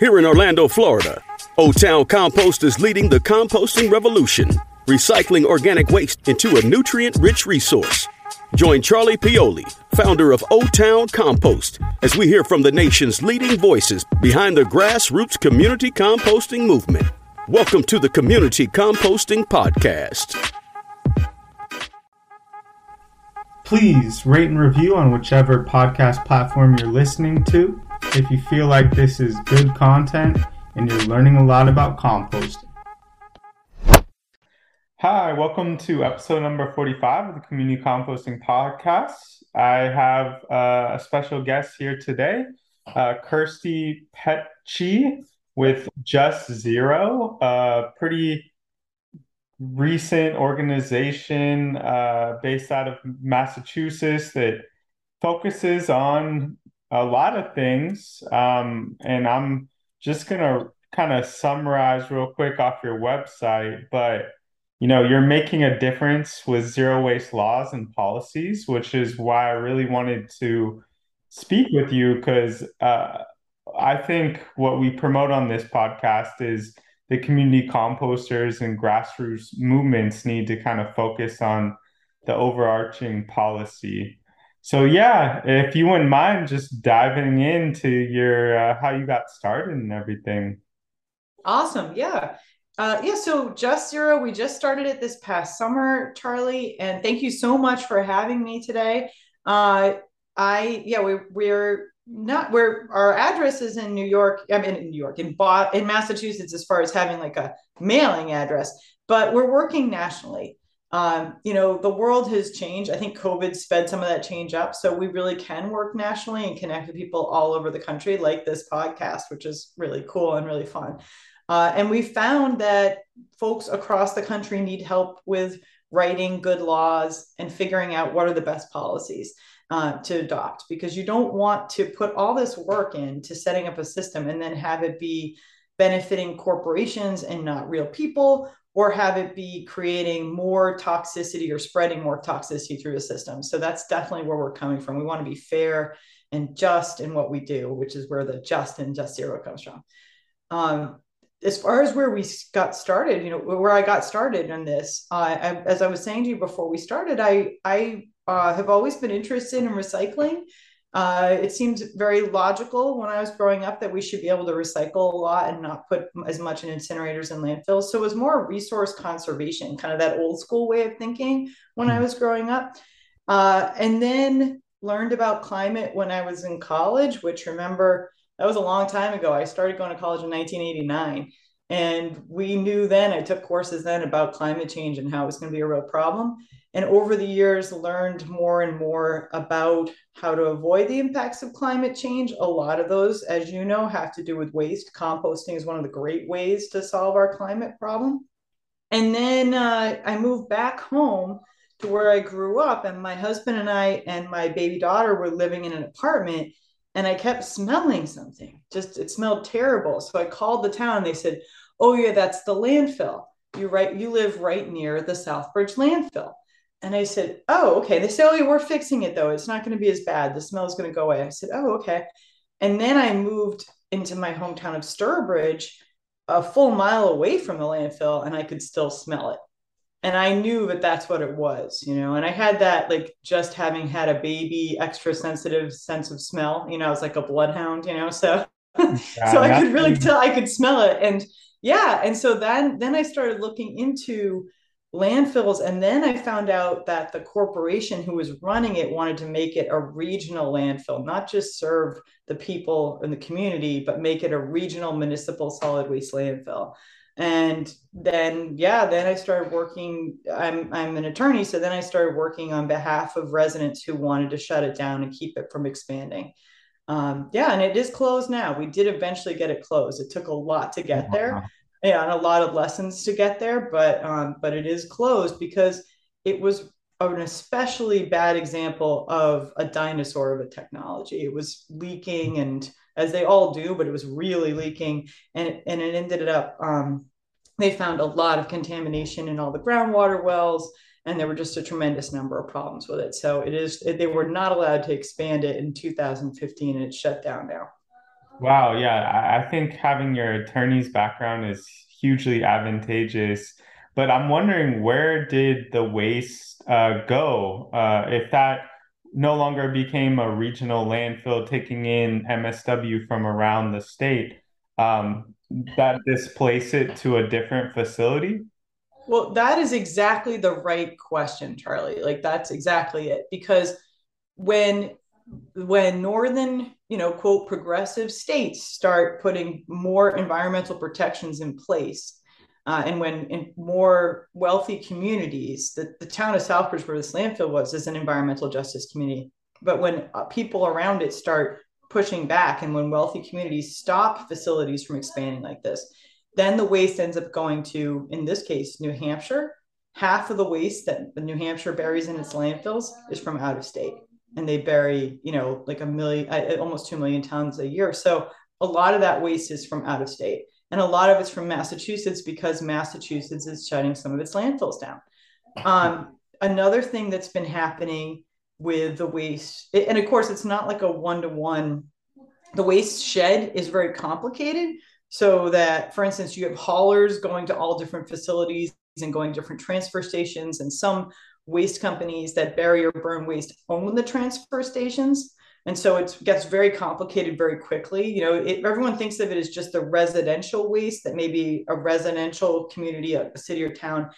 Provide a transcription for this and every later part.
Here in Orlando, Florida, O Town Compost is leading the composting revolution, recycling organic waste into a nutrient rich resource. Join Charlie Pioli, founder of O Town Compost, as we hear from the nation's leading voices behind the grassroots community composting movement. Welcome to the Community Composting Podcast. Please rate and review on whichever podcast platform you're listening to if you feel like this is good content and you're learning a lot about composting. Hi, welcome to episode number 45 of the Community Composting Podcast. I have uh, a special guest here today, uh, Kirstie Pecci with Just Zero, a pretty recent organization uh, based out of Massachusetts that focuses on a lot of things. Um, and I'm just going to kind of summarize real quick off your website, but you know, you're making a difference with zero waste laws and policies, which is why I really wanted to speak with you because uh, I think what we promote on this podcast is the community composters and grassroots movements need to kind of focus on the overarching policy. So yeah, if you wouldn't mind just diving into your uh, how you got started and everything. Awesome. Yeah. Uh, yeah, so Just Zero, we just started it this past summer, Charlie, and thank you so much for having me today. Uh, I yeah, we we're not where our address is in New York. I mean, in New York, in in Massachusetts, as far as having like a mailing address, but we're working nationally. Um, you know, the world has changed. I think COVID sped some of that change up, so we really can work nationally and connect with people all over the country, like this podcast, which is really cool and really fun. Uh, and we found that folks across the country need help with writing good laws and figuring out what are the best policies uh, to adopt because you don't want to put all this work into setting up a system and then have it be benefiting corporations and not real people or have it be creating more toxicity or spreading more toxicity through the system. So that's definitely where we're coming from. We want to be fair and just in what we do which is where the just and just zero comes from. Um, as far as where we got started, you know, where I got started in this, uh, I, as I was saying to you before we started, I I uh, have always been interested in recycling. Uh, it seemed very logical when I was growing up that we should be able to recycle a lot and not put as much in incinerators and landfills. So it was more resource conservation, kind of that old school way of thinking when I hmm. was growing up. Uh, and then learned about climate when I was in college, which remember that was a long time ago. I started going to college in 1989. And we knew then, I took courses then about climate change and how it was going to be a real problem. And over the years, learned more and more about how to avoid the impacts of climate change. A lot of those, as you know, have to do with waste. Composting is one of the great ways to solve our climate problem. And then uh, I moved back home to where I grew up, and my husband and I and my baby daughter were living in an apartment and I kept smelling something. Just it smelled terrible. So I called the town. They said, "Oh yeah, that's the landfill. You right. You live right near the Southbridge landfill." And I said, "Oh, okay." They said, "Oh, yeah, we're fixing it though. It's not going to be as bad. The smell is going to go away." I said, "Oh, okay." And then I moved into my hometown of Sturbridge, a full mile away from the landfill, and I could still smell it and I knew that that's what it was, you know. And I had that like just having had a baby, extra sensitive sense of smell. You know, I was like a bloodhound, you know. So, yeah, so I could really tell. I could smell it, and yeah. And so then, then I started looking into landfills, and then I found out that the corporation who was running it wanted to make it a regional landfill, not just serve the people in the community, but make it a regional municipal solid waste landfill. And then yeah then i started working i'm i'm an attorney so then i started working on behalf of residents who wanted to shut it down and keep it from expanding. Um, yeah and it is closed now. We did eventually get it closed. It took a lot to get there yeah and a lot of lessons to get there but um, but it is closed because it was an especially bad example of a dinosaur of a technology it was leaking and as they all do, but it was really leaking, and and it ended up. Um, they found a lot of contamination in all the groundwater wells, and there were just a tremendous number of problems with it. So it is they were not allowed to expand it in 2015, and it's shut down now. Wow, yeah, I, think having your attorney's background is hugely advantageous. But I'm wondering where did the waste uh, go? Uh, if that no longer became a regional landfill taking in MSW from around the state, um, that displace it to a different facility? Well, that is exactly the right question, Charlie. Like that's exactly it. Because when when northern, you know, quote progressive states start putting more environmental protections in place, uh, and when in more wealthy communities, the, the town of Southbridge, where this landfill was, is an environmental justice community. But when uh, people around it start pushing back, and when wealthy communities stop facilities from expanding like this, then the waste ends up going to, in this case, New Hampshire. Half of the waste that New Hampshire buries in its landfills is from out of state. And they bury, you know, like a million, almost 2 million tons a year. So a lot of that waste is from out of state. And a lot of it's from Massachusetts because Massachusetts is shutting some of its landfills down. Um, another thing that's been happening with the waste, and of course, it's not like a one to one. The waste shed is very complicated so that, for instance, you have haulers going to all different facilities and going different transfer stations, and some waste companies that bury or burn waste own the transfer stations. And so it gets very complicated very quickly. You know, it, everyone thinks of it as just the residential waste that maybe a residential community, a, a city or town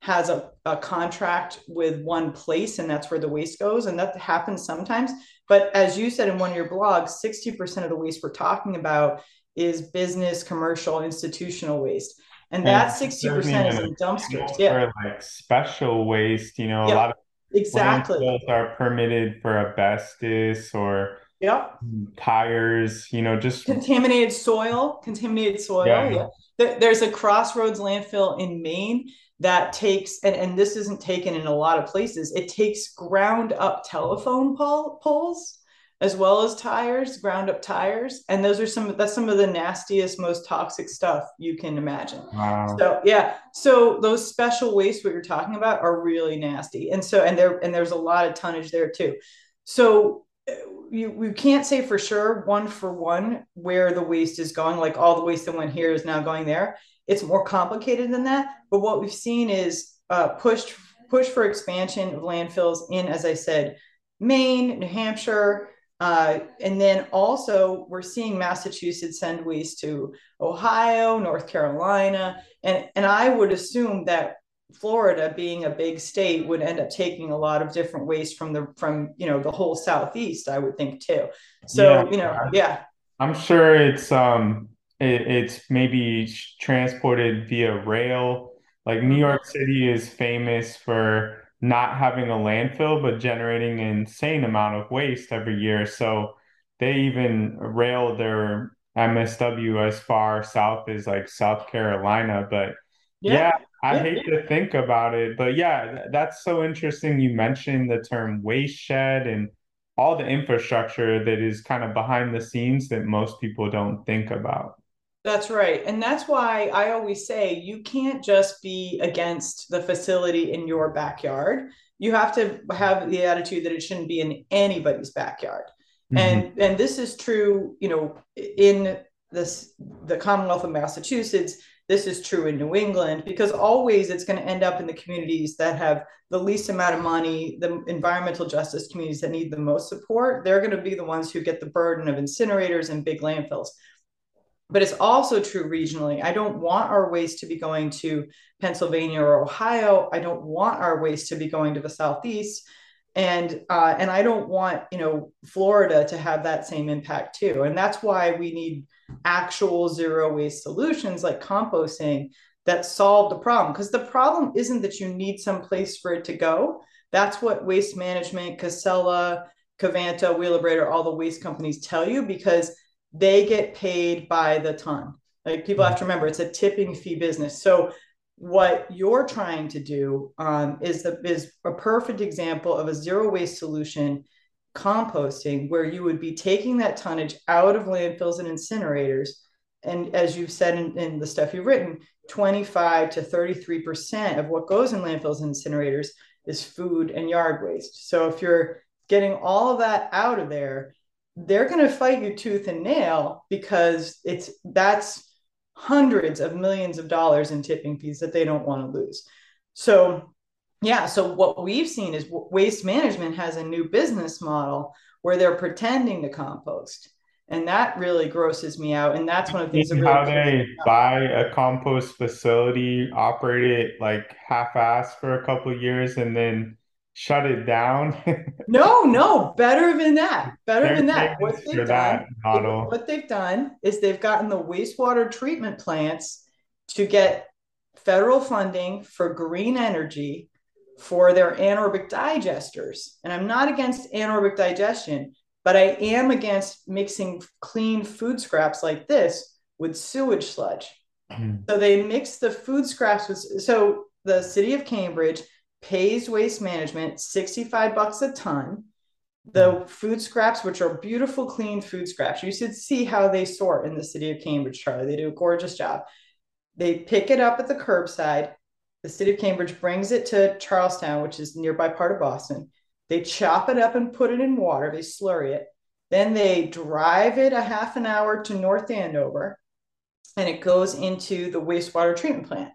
has a, a contract with one place and that's where the waste goes. And that happens sometimes. But as you said in one of your blogs, 60% of the waste we're talking about is business, commercial, institutional waste. And, and that 60% is in dumpsters. Yeah. like special waste, you know, a lot of exactly are permitted for asbestos or yep. tires, you know, just contaminated soil, contaminated soil. Yeah. yeah. There's a crossroads landfill in Maine that takes and, and this isn't taken in a lot of places it takes ground up telephone pole, poles as well as tires, ground up tires. And those are some that's some of the nastiest, most toxic stuff you can imagine. Wow. So yeah. So those special wastes what you're talking about are really nasty. And so and there and there's a lot of tonnage there too. So uh, you we can't say for sure one for one where the waste is going, like all the waste that went here is now going there. It's more complicated than that. But what we've seen is uh, pushed push for expansion of landfills in, as I said, Maine, New Hampshire, uh, and then also, we're seeing Massachusetts send waste to Ohio, North Carolina, and, and I would assume that Florida, being a big state, would end up taking a lot of different waste from the from you know the whole southeast. I would think too. So yeah, you know, yeah. I'm sure it's um it, it's maybe transported via rail. Like New York City is famous for not having a landfill, but generating an insane amount of waste every year. So they even rail their MSW as far south as like South Carolina. But yeah, yeah I yeah, hate yeah. to think about it. But yeah, that's so interesting. You mentioned the term waste shed and all the infrastructure that is kind of behind the scenes that most people don't think about. That's right. And that's why I always say you can't just be against the facility in your backyard. You have to have the attitude that it shouldn't be in anybody's backyard. Mm-hmm. And and this is true, you know, in this the Commonwealth of Massachusetts, this is true in New England because always it's going to end up in the communities that have the least amount of money, the environmental justice communities that need the most support. They're going to be the ones who get the burden of incinerators and big landfills but it's also true regionally. I don't want our waste to be going to Pennsylvania or Ohio. I don't want our waste to be going to the Southeast. And uh, and I don't want you know Florida to have that same impact too. And that's why we need actual zero waste solutions like composting that solve the problem. Because the problem isn't that you need some place for it to go. That's what waste management, Casella, Covanta, Wheelabrator, all the waste companies tell you because they get paid by the ton. Like people have to remember, it's a tipping fee business. So what you're trying to do um, is the is a perfect example of a zero waste solution composting where you would be taking that tonnage out of landfills and incinerators and as you've said in, in the stuff you've written 25 to 33 percent of what goes in landfills and incinerators is food and yard waste so if you're getting all of that out of there they're going to fight you tooth and nail because it's that's hundreds of millions of dollars in tipping fees that they don't want to lose. So, yeah, so what we've seen is waste management has a new business model where they're pretending to compost. And that really grosses me out. And that's one of the things really how they buy a compost facility, operate it like half-ass for a couple years, and then shut it down. no, no, better than that. Better They're than that. What they've done, what they've done is they've gotten the wastewater treatment plants to get federal funding for green energy for their anaerobic digesters. And I'm not against anaerobic digestion, but I am against mixing clean food scraps like this with sewage sludge. Mm. So they mix the food scraps with so the city of Cambridge pays waste management 65 bucks a ton. The hmm. food scraps which are beautiful clean food scraps you should see how they sort in the city of cambridge charlie. They do a gorgeous job. They pick it up at the curbside. The city of cambridge brings it to charlestown which is nearby part of boston. They chop it up and put it in water. They slurry it. Then they drive it a half an hour to north andover and it goes into the wastewater treatment plant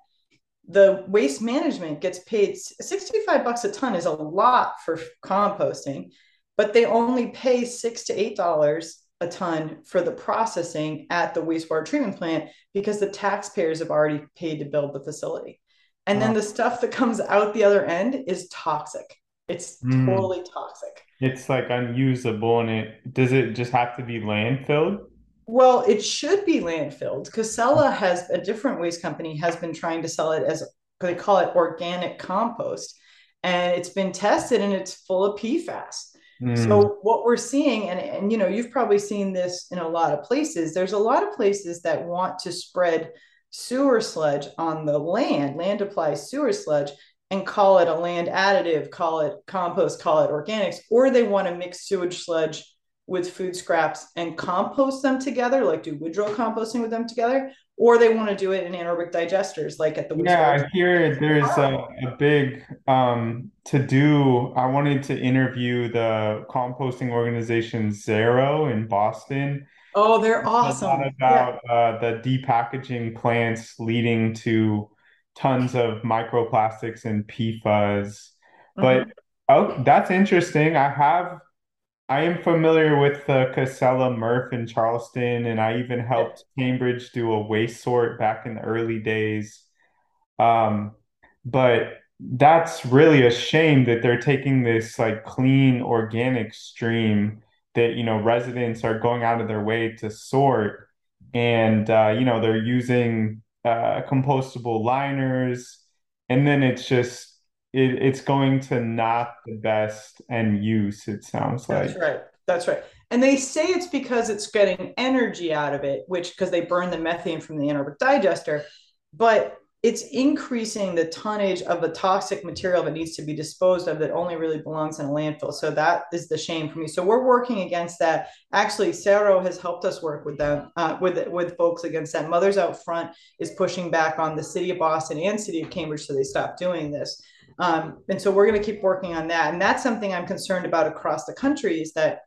the waste management gets paid 65 bucks a ton is a lot for composting but they only pay six to eight dollars a ton for the processing at the wastewater treatment plant because the taxpayers have already paid to build the facility and wow. then the stuff that comes out the other end is toxic it's mm. totally toxic it's like unusable and it does it just have to be landfilled well, it should be landfilled. Casella has a different waste company has been trying to sell it as they call it organic compost, and it's been tested and it's full of PFAS. Mm. So what we're seeing, and, and you know, you've probably seen this in a lot of places. There's a lot of places that want to spread sewer sludge on the land, land apply sewer sludge, and call it a land additive, call it compost, call it organics, or they want to mix sewage sludge with food scraps and compost them together, like do windrow composting with them together, or they want to do it in anaerobic digesters, like at the yeah. I hear there's a, a big um, to do. I wanted to interview the composting organization CERO in Boston. Oh, they're awesome. About yeah. uh, the depackaging plants leading to tons of microplastics and PFAS. But mm-hmm. oh, that's interesting. I have I am familiar with the Casella MRF in Charlestown, and I even helped Cambridge do a waste sort back in the early days. Um, but that's really a shame that they're taking this like clean organic stream that you know residents are going out of their way to sort, and uh, you know they're using uh, compostable liners, and then it's just it, it's going to not the best end use, it sounds like. That's right. That's right. And they say it's because it's getting energy out of it, which because they burn the methane from the anaerobic digester, but it's increasing the tonnage of a toxic material that needs to be disposed of that only really belongs in a landfill. So that is the shame for me. So we're working against that. Actually, CERO has helped us work with them, uh, with with folks against that. Mothers Out Front is pushing back on the city of Boston and city of Cambridge so they stop doing this. Um, and so we're going to keep working on that. And that's something I'm concerned about across the country is that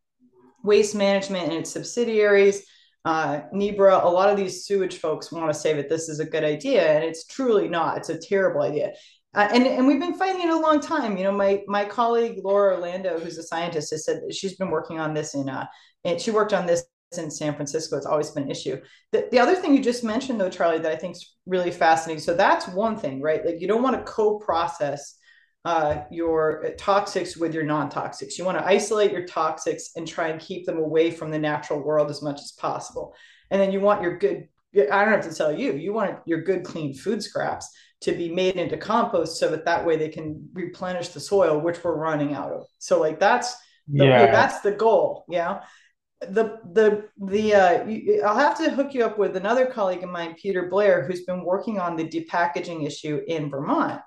waste management and its subsidiaries, uh, NEBRA, a lot of these sewage folks want to say that this is a good idea, and it's truly not. It's a terrible idea. Uh, and, and we've been fighting it a long time. You know, my my colleague Laura Orlando, who's a scientist, has said she's been working on this in uh, and she worked on this in San Francisco. It's always been an issue. The, the other thing you just mentioned, though, Charlie, that I think is really fascinating. So that's one thing, right? Like you don't want to co-process uh, your toxics with your non-toxics. You want to isolate your toxics and try and keep them away from the natural world as much as possible. And then you want your good. I don't have to tell you. You want your good, clean food scraps to be made into compost so that that way they can replenish the soil, which we're running out of. So like that's the, yeah. that's the goal. Yeah the the the uh, you, I'll have to hook you up with another colleague of mine, Peter Blair, who's been working on the depackaging issue in Vermont.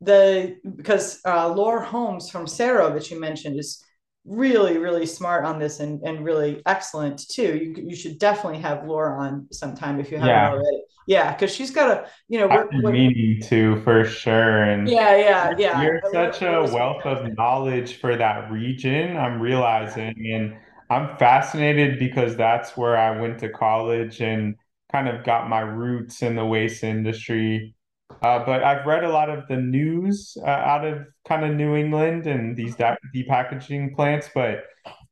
The because uh, Laura Holmes from CERO that you mentioned is really really smart on this and, and really excellent too. You you should definitely have Laura on sometime if you haven't yeah. already. Yeah, because she's got a you know I've been meaning to for sure. And yeah, yeah, yeah. You're such a wealth of knowledge for that region. I'm realizing and I'm fascinated because that's where I went to college and kind of got my roots in the waste industry. Uh, but I've read a lot of the news uh, out of kind of New England and these depackaging plants, but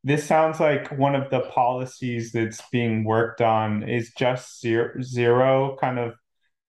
this sounds like one of the policies that's being worked on is just zero, zero kind of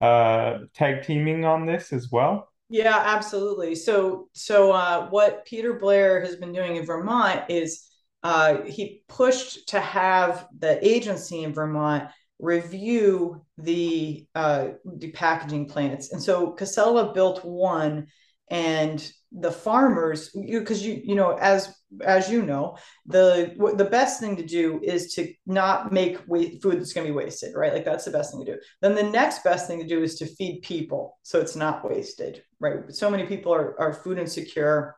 uh, tag teaming on this as well. Yeah, absolutely. So, so uh, what Peter Blair has been doing in Vermont is uh, he pushed to have the agency in Vermont review the uh, the packaging plants, and so Casella built one, and the farmers, because you you know as as you know the the best thing to do is to not make food that's going to be wasted, right? Like that's the best thing to do. Then the next best thing to do is to feed people so it's not wasted, right? So many people are are food insecure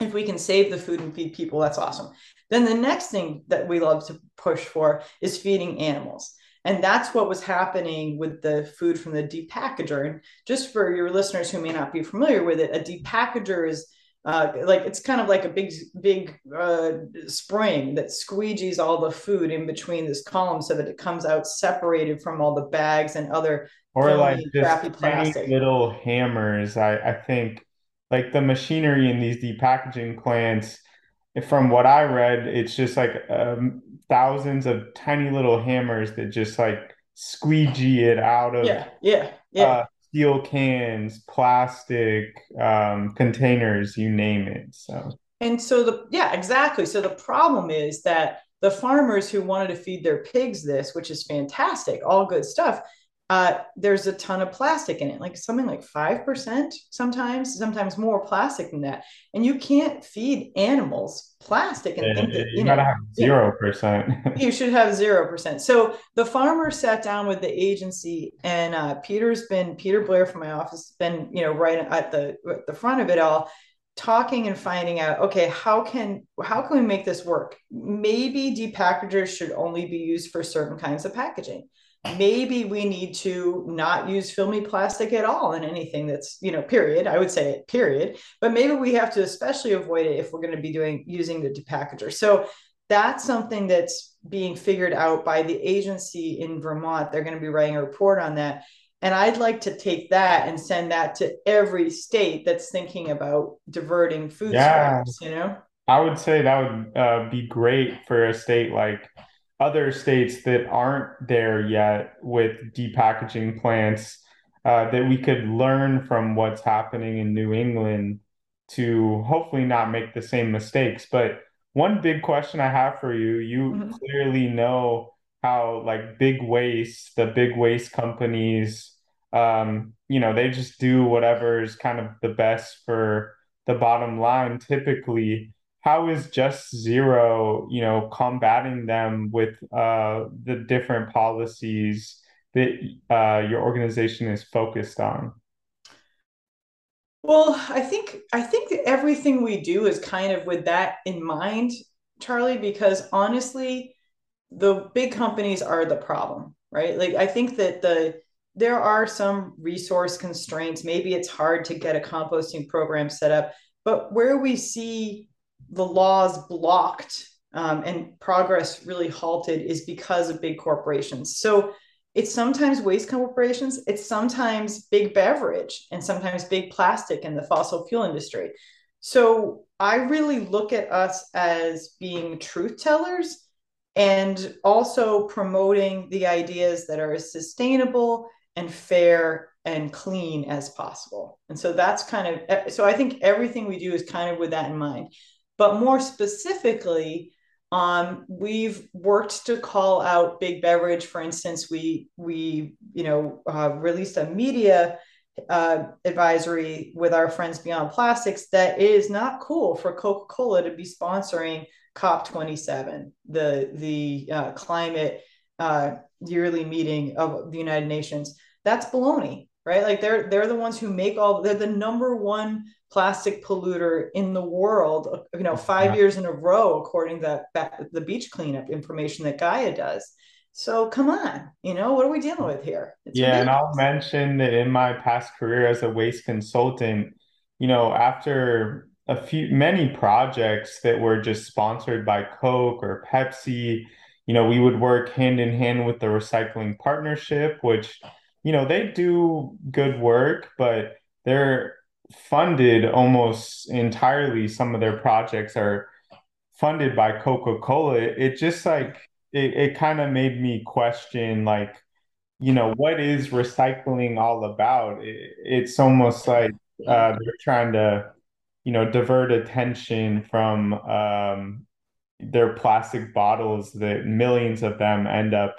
if we can save the food and feed people, that's awesome. Then the next thing that we love to push for is feeding animals. And that's what was happening with the food from the depackager. And just for your listeners who may not be familiar with it, a depackager is uh, like it's kind of like a big, big uh, spring that squeegees all the food in between this column so that it comes out separated from all the bags and other or like crappy plastic. little hammers. I, I think like the machinery in these depackaging plants from what I read, it's just like um, thousands of tiny little hammers that just like squeegee it out of yeah, yeah, yeah. Uh, steel cans, plastic um, containers, you name it. So and so the yeah, exactly. So the problem is that the farmers who wanted to feed their pigs this, which is fantastic, all good stuff, uh, there's a ton of plastic in it, like something like 5% sometimes, sometimes more plastic than that. And you can't feed animals plastic and think that, you, you gotta have zero percent. you should have zero percent. So the farmer sat down with the agency and uh, Peter's been Peter Blair from my office been, you know, right at the at the front of it all talking and finding out okay how can how can we make this work maybe depackagers should only be used for certain kinds of packaging maybe we need to not use filmy plastic at all in anything that's you know period. I would say it period. But maybe we have to especially avoid it if we're going to be doing using the depackager. So that's something that's being figured out by the agency in vermont. They're going to be writing a report on that. And i'd like to take that and send that to every state that's thinking about diverting food yeah. scraps you know? I would say that would uh, be great for a state like other states that aren't there yet with depackaging plants uh, that we could learn from what's happening in New England to hopefully not make the same mistakes. But one big question I have for you, you mm-hmm. clearly know how like big waste, the big waste companies, um, you know, they just do whatever is kind of the best for the bottom line typically how is just zero you know combating them with uh, the different policies that uh, your organization is focused on? Well i think i think that everything we do is kind of with that in mind charlie because honestly the big companies are the problem right? Like i think that the there are some resource constraints. Maybe it's hard to get a composting program set up but where we see the laws blocked um, and progress really halted is because of big corporations. So it's sometimes waste corporations, it's sometimes big beverage, and sometimes big plastic in the fossil fuel industry. So I really look at us as being truth tellers and also promoting the ideas that are as sustainable and fair and clean as possible. And so that's kind of so I think everything we do is kind of with that in mind. But more specifically, um, we've worked to call out big beverage. For instance, we we you know uh, released a media uh, advisory with our friends Beyond Plastics that it is not cool for Coca Cola to be sponsoring COP27, the the uh, climate uh, yearly meeting of the United Nations. That's baloney, right? Like they're they're the ones who make all. They're the number one plastic polluter in the world, you know, five yeah. years in a row, according to that, the beach cleanup information that Gaia does. So come on, you know, what are we dealing with here? It's yeah, ridiculous. and I'll mention that in my past career as a waste consultant, you know, after a few many projects that were just sponsored by Coke or Pepsi. You know, we would work hand in hand with the recycling partnership, which, you know, they do good work, but they're funded almost entirely. Some of their projects are funded by Coca-Cola. It, it just like it, it kind of made me question like, you know, what is recycling all about? It, it's almost like uh, they're trying to you know, divert attention from um, their plastic bottles that millions of them end up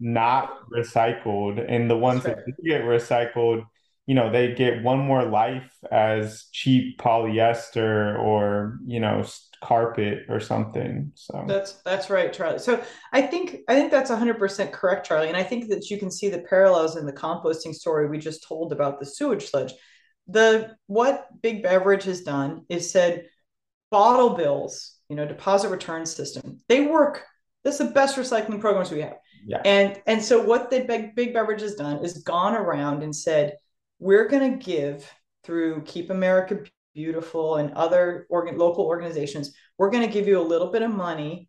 not recycled. And the ones right. that do get recycled, you know, they get one more life as cheap polyester or, you know, carpet or something. So that's that's right, Charlie. So I think I think that's 100% correct, Charlie. And I think that you can see the parallels in the composting story we just told about the sewage sludge the what big beverage has done is said bottle bills you know deposit return system they work that's the best recycling programs we have yeah. and and so what the big big beverage has done is gone around and said we're going to give through keep america beautiful and other organ, local organizations we're going to give you a little bit of money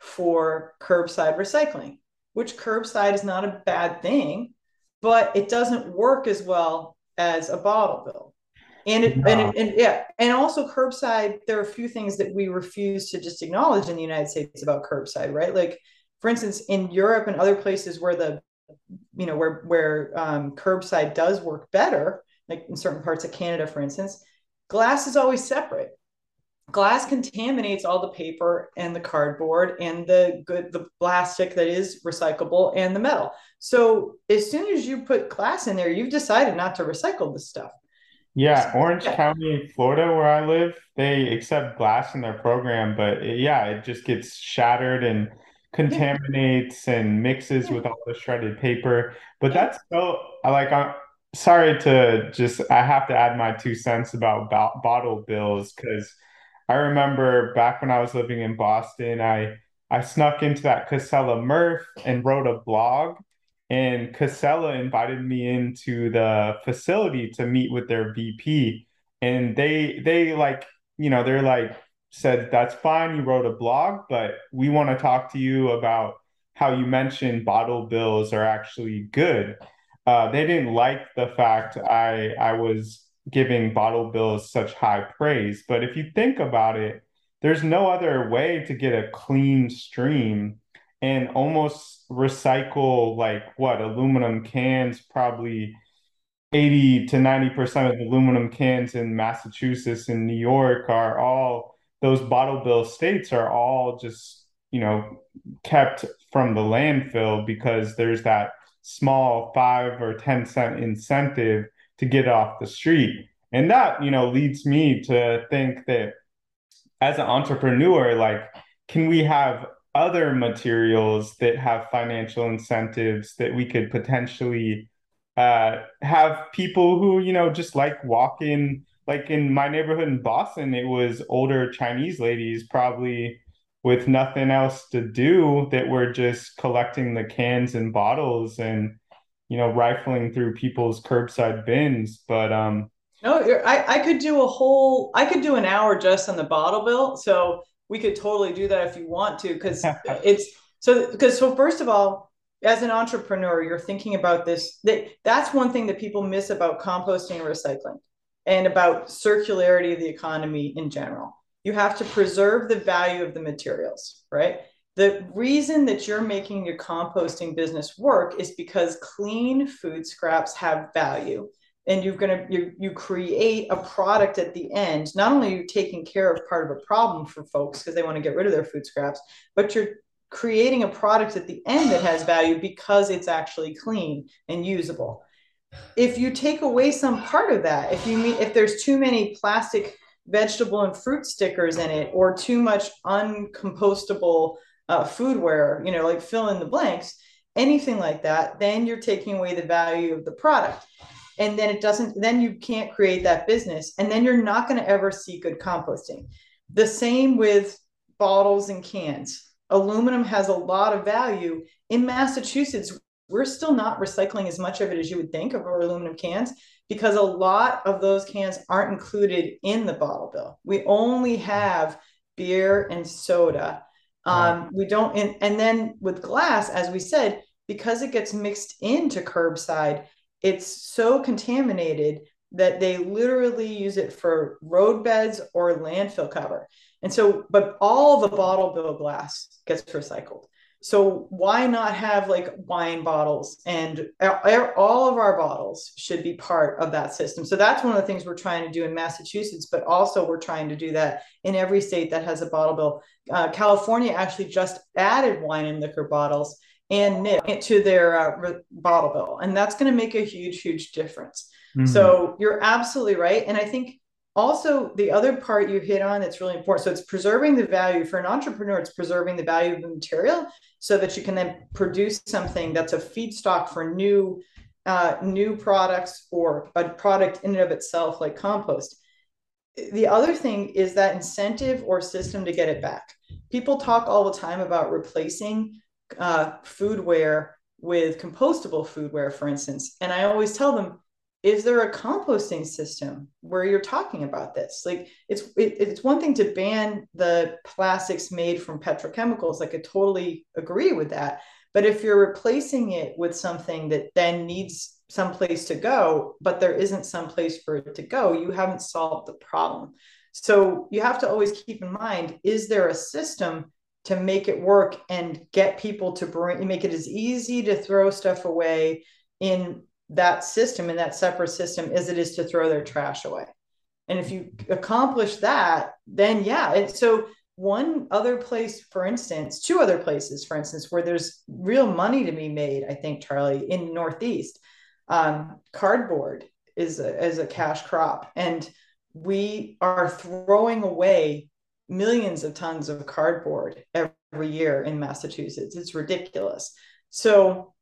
for curbside recycling which curbside is not a bad thing but it doesn't work as well as a bottle bill. And it, and, it, and yeah, and also curbside. There are a few things that we refuse to just acknowledge in the United States about curbside, right? Like, for instance, in Europe and other places where the, you know, where where um, curbside does work better, like in certain parts of Canada, for instance, glass is always separate. Glass contaminates all the paper and the cardboard and the good the plastic that is recyclable and the metal. So as soon as you put glass in there, you've decided not to recycle this stuff. Yeah, Orange yeah. County, Florida, where I live, they accept glass in their program, but it, yeah, it just gets shattered and contaminates and mixes with all the shredded paper. But that's so like I'm sorry to just I have to add my two cents about bo- bottle bills because I remember back when I was living in Boston, I I snuck into that Casella MRF and wrote a blog and Casella invited me into the facility to meet with their VP. And they they like, you know, they're like said, that's fine, you wrote a blog, but we want to talk to you about how you mentioned bottle bills are actually good. Uh, they didn't like the fact I I was giving bottle bills such high praise. But if you think about it, there's no other way to get a clean stream and almost recycle like what aluminum cans probably 80 to 90% of aluminum cans in Massachusetts and New York are all those bottle bill states are all just you know kept from the landfill because there's that small 5 or 10 cent incentive to get off the street. And that you know leads me to think that as an entrepreneur like can we have other materials that have financial incentives that we could potentially uh, have people who you know just like walk in like in my neighborhood in boston it was older chinese ladies probably with nothing else to do that were just collecting the cans and bottles and you know rifling through people's curbside bins. But um no I, I could do a whole i could do an hour just on the bottle bill. So we could totally do that if you want to because it's so because so first of all as an entrepreneur you're thinking about this that that's one thing that people miss about composting and recycling and about circularity of the economy in general. You have to preserve the value of the materials right? The reason that you're making your composting business work is because clean food scraps have value and you're going to you, you create a product at the end. Not only are you taking care of part of a problem for folks because they want to get rid of their food scraps but you're creating a product at the end that has value because it's actually clean and usable if you take away some part of that if you mean if there's too many plastic vegetable and fruit stickers in it or too much uncompostable uh, foodware you know like fill in the blanks anything like that then you're taking away the value of the product. And then it doesn't then you can't create that business and then you're not going to ever see good composting. The same with bottles and cans. Aluminum has a lot of value. In massachusetts we're still not recycling as much of it as you would think of our aluminum cans because a lot of those cans aren't included in the bottle bill. We only have beer and soda. Um, we don't, and, and then with glass, as we said, because it gets mixed into curbside, it's so contaminated that they literally use it for roadbeds or landfill cover. And so, but all the bottle bill glass gets recycled. So why not have like wine bottles and all of our bottles should be part of that system. So that's one of the things we're trying to do in Massachusetts, but also we're trying to do that in every state that has a bottle bill. Uh, California actually just added wine and liquor bottles and nip to their uh, bottle bill, and that's going to make a huge, huge difference. Mm-hmm. So you're absolutely right, and I think also the other part you hit on that's really important so it's preserving the value for an entrepreneur it's preserving the value of the material so that you can then produce something that's a feedstock for new uh, new products or a product in and of itself like compost. The other thing is that incentive or system to get it back. People talk all the time about replacing uh, foodware with compostable foodware for instance and i always tell them is there a composting system where you're talking about this? Like it's it, it's one thing to ban the plastics made from petrochemicals like i totally agree with that. But if you're replacing it with something that then needs some place to go but there isn't some place for it to go you haven't solved the problem. So you have to always keep in mind is there a system to make it work and get people to bring make it as easy to throw stuff away in that system and that separate system as it is to throw their trash away. And if you accomplish that, then yeah. And so one other place, for instance, two other places, for instance, where there's real money to be made, I think, Charlie, in Northeast, um, cardboard is a, is a cash crop. And we are throwing away millions of tons of cardboard every year in Massachusetts. It's ridiculous. So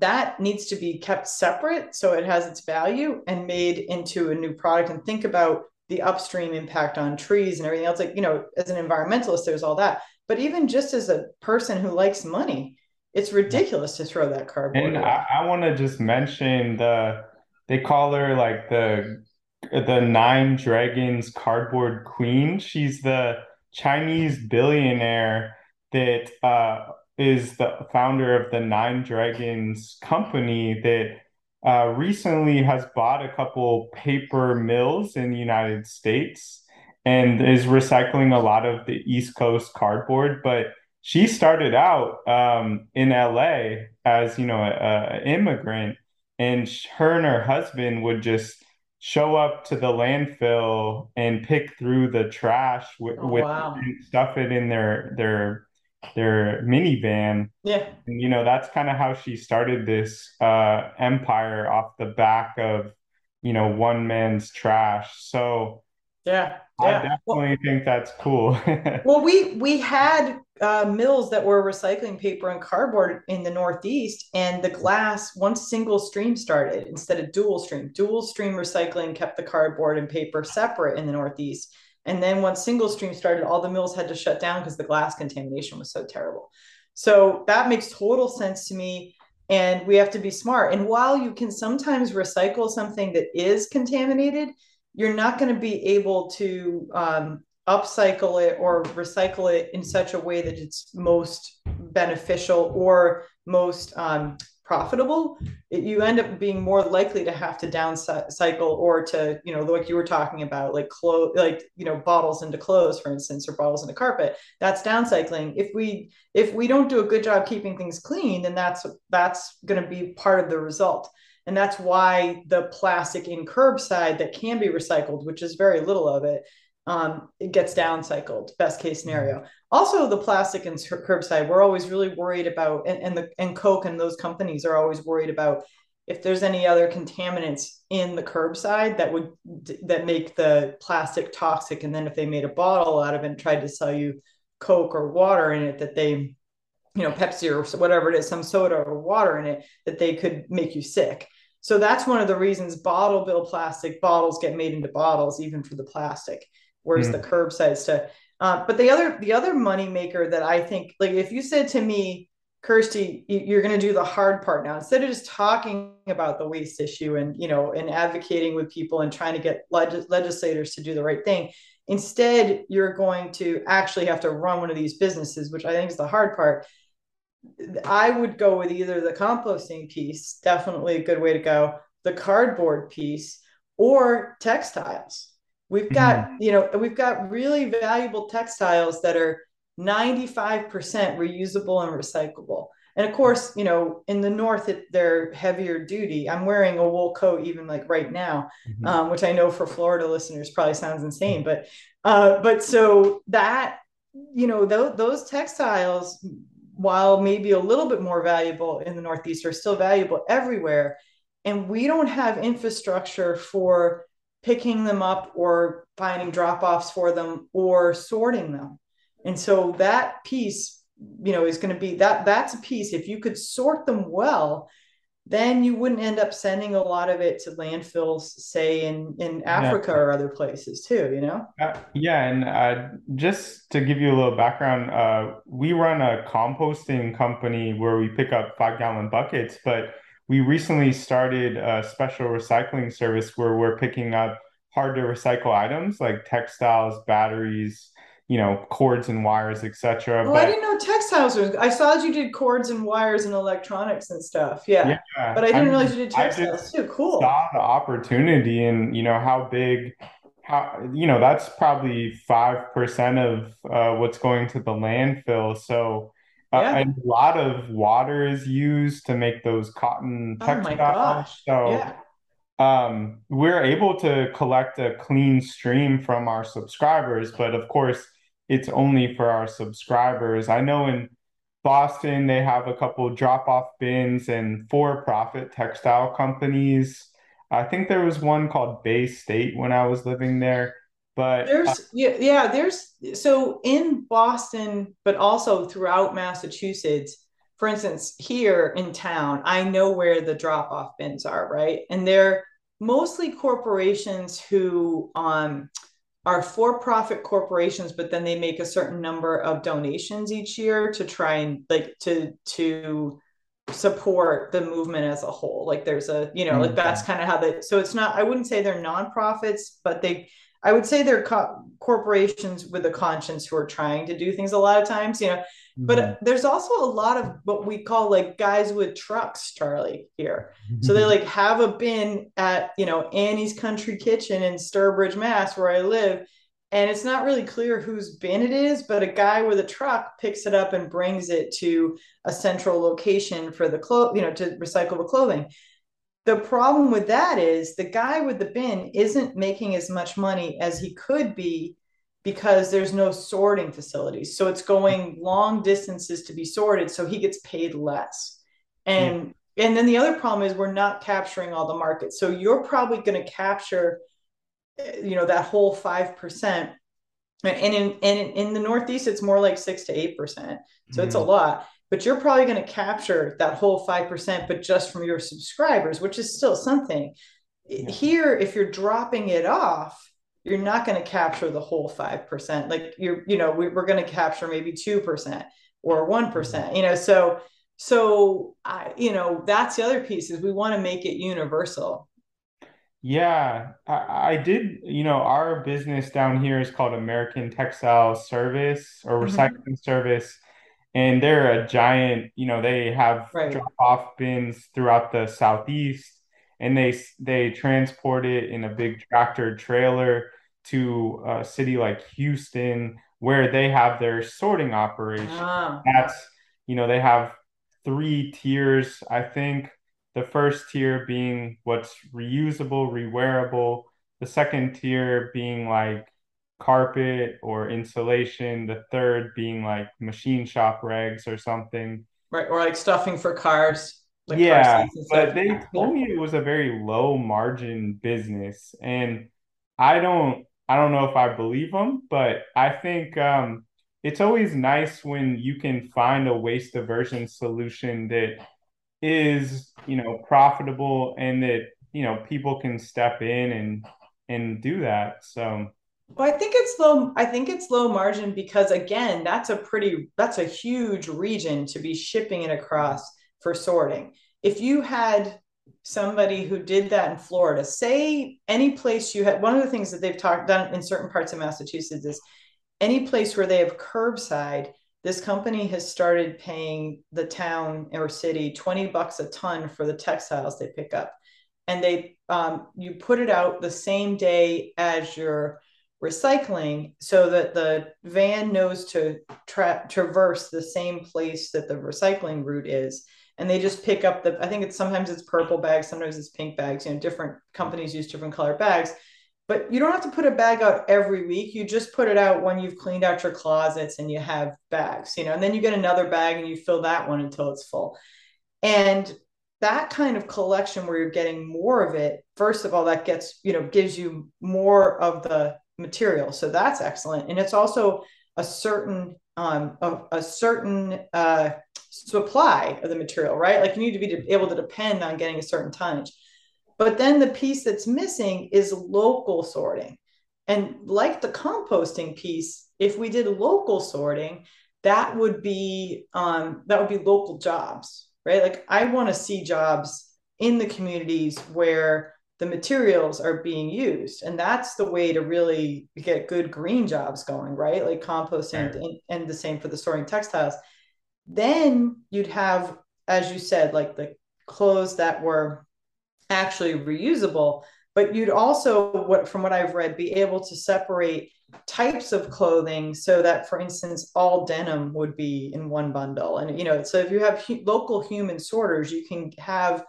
that needs to be kept separate so it has its value and made into a new product and think about the upstream impact on trees and everything else. Like you know as an environmentalist there's all that. But even just as a person who likes money it's ridiculous to throw that cardboard and away. i, I want to just mention the they call her like the the nine dragons cardboard queen. She's the chinese billionaire that uh is the founder of the Nine Dragons company that uh, recently has bought a couple paper mills in the United States and is recycling a lot of the East Coast cardboard. But she started out um, in LA as you know an immigrant, and her and her husband would just show up to the landfill and pick through the trash with, oh, wow. stuff it in their their their minivan. Yeah. And, you know, that's kind of how she started this uh, empire off the back of, you know, one man's trash. So yeah, yeah. I definitely well, think that's cool. well, we we had uh, mills that were recycling paper and cardboard in the Northeast, and the glass once single stream started instead of dual stream. Dual stream recycling kept the cardboard and paper separate in the Northeast and then once single stream started, all the mills had to shut down because the glass contamination was so terrible. So that makes total sense to me. And we have to be smart. And while you can sometimes recycle something that is contaminated, you're not going to be able to um, upcycle it or recycle it in such a way that it's most beneficial or most um, profitable, it, you end up being more likely to have to down cycle or to, you know, like you were talking about, like clothes, like, you know, bottles into clothes, for instance, or bottles into carpet. That's downcycling. If we if we don't do a good job keeping things clean, then that's that's going to be part of the result. And that's why the plastic in curbside that can be recycled, which is very little of it, um, it gets downcycled best case scenario. Also the plastic and curbside we're always really worried about and, and the and coke and those companies are always worried about if there's any other contaminants in the curbside that would that make the plastic toxic. And then if they made a bottle out of it and tried to sell you coke or water in it that they you know pepsi or whatever it is some soda or water in it that they could make you sick. So that's one of the reasons bottle bill plastic bottles get made into bottles even for the plastic where's mm. the curbside stuff uh, but the other the other money maker that i think like if you said to me Kirstie, you're going to do the hard part now. Instead of just talking about the waste issue and you know and advocating with people and trying to get leg- legislators to do the right thing, instead you're going to actually have to run one of these businesses, which I think is the hard part. I would go with either the composting piece, definitely a good way to go, the cardboard piece, or textiles. We've got, mm-hmm. you know, we've got really valuable textiles that are 95% reusable and recyclable. And of course, you know, in the north, it, they're heavier duty. I'm wearing a wool coat even like right now, mm-hmm. um, which I know for Florida listeners probably sounds insane, but uh, but so that you know th- those textiles, while maybe a little bit more valuable in the Northeast, are still valuable everywhere, and we don't have infrastructure for picking them up or finding drop offs for them or sorting them. And so that piece, you know, is going to be that that's a piece. If you could sort them well, then you wouldn't end up sending a lot of it to landfills, say in in Africa yeah. or other places too. You know. Uh, yeah, and uh, just to give you a little background, uh, we run a composting company where we pick up five gallon buckets, but we recently started a special recycling service where we're picking up hard to recycle items like textiles, batteries, you know, cords and wires, etc. Oh, but, I didn't know textiles was. I saw that you did cords and wires and electronics and stuff. Yeah, yeah but I didn't I realize you did textiles too. Cool. Saw the opportunity and you know how big, how you know that's probably five percent of uh, what's going to the landfill. So. Uh, yeah. a lot of water is used to make those cotton textiles. Oh my gosh. So yeah um, we're able to collect a clean stream from our subscribers, but of course, it's only for our subscribers. I know in Boston, they have a couple drop off bins and for profit textile companies. I think there was one called Bay State when I was living there. But there's uh, yeah, yeah, there's so in Boston, but also throughout Massachusetts, for instance, here in town, I know where the drop off bins are, right? And they're mostly corporations who um, are for profit corporations, but then they make a certain number of donations each year to try and like to to support the movement as a whole. Like there's a, you know, mm-hmm. like that's kind of how they, so it's not, I wouldn't say they're nonprofits, but they, I would say they're co- corporations with a conscience who are trying to do things a lot of times, you know, but mm-hmm. there's also a lot of what we call like guys with trucks, Charlie, here. So they like have a bin at, you know, Annie's Country Kitchen in Sturbridge, Mass, where I live. And it's not really clear whose bin it is, but a guy with a truck picks it up and brings it to a central location for the clothes, you know, to recycle the clothing. The problem with that is the guy with the bin isn't making as much money as he could be because there's no sorting facilities. So it's going long distances to be sorted. So he gets paid less. And yeah. and then the other problem is we're not capturing all the market. So you're probably going to capture, you know, that whole five percent. And in and in the Northeast, it's more like six to eight percent. So mm-hmm. it's a mm-hmm. lot. But you're probably going to capture that whole five percent, but just from your subscribers, which is still something. Yeah. Here, if you're dropping it off, you're not going to capture the whole 5% like you're you know we, are going to capture maybe 2% or 1% mm-hmm. you know so so i you know that's the other piece is we want to make it universal yeah I, I did you know our business down here is called american textile service or mm-hmm. recycling mm-hmm. service and they're a giant you know they have right. drop off bins throughout the southeast and they they transport it in a big tractor trailer to a city like Houston where they have their sorting operation. Ah. That's, you know, they have three tiers, I think. The first tier being what's reusable, rewearable. The second tier being like carpet or insulation. The third being like machine shop rags or something. Right. Or like stuffing for cars. Like yeah. Car but they told me it was a very low margin business. And I don't I don't know if I believe them, but I think um, it's always nice when you can find a waste diversion solution that is, you know, profitable and that you know people can step in and and do that. So Well, I think it's low. I think it's low margin because again, that's a pretty that's a huge region to be shipping it across for sorting. If you had somebody who did that in Florida, say any place you had one of the things that they've talked done in certain parts of Massachusetts is any place where they have curbside, this company has started paying the town or city 20 bucks a ton for the textiles they pick up. And they um, you put it out the same day as your recycling so that the van knows to tra- traverse the same place that the recycling route is and they just pick up the i think it's sometimes it's purple bags sometimes it's pink bags you know different companies use different color bags but you don't have to put a bag out every week you just put it out when you've cleaned out your closets and you have bags you know and then you get another bag and you fill that one until it's full and that kind of collection where you're getting more of it first of all that gets you know gives you more of the material. So that's excellent. And it's also a certain um, a, a certain uh, supply of the material, right? Like you need to be able to depend on getting a certain tonnage. But then the piece that's missing is local sorting. And like the composting piece, if we did local sorting, that would be um, that would be local jobs, right? Like I want to see jobs in the communities where the materials are being used and that's the way to really get good green jobs going right like composting right. and, and the same for the sorting textiles then you'd have as you said like the clothes that were actually reusable but you'd also what from what i've read be able to separate types of clothing so that for instance all denim would be in one bundle. And you know so if you have hu- local human sorters you can have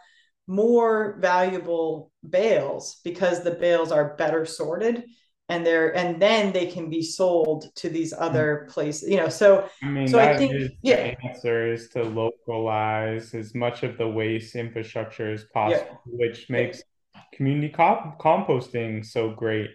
more valuable bales because the bales are better sorted and they're and then they can be sold to these hmm. other places you know so i mean so i think yeah the answer is to localize as much of the waste infrastructure as possible yeah. which makes yeah. community comp- composting so great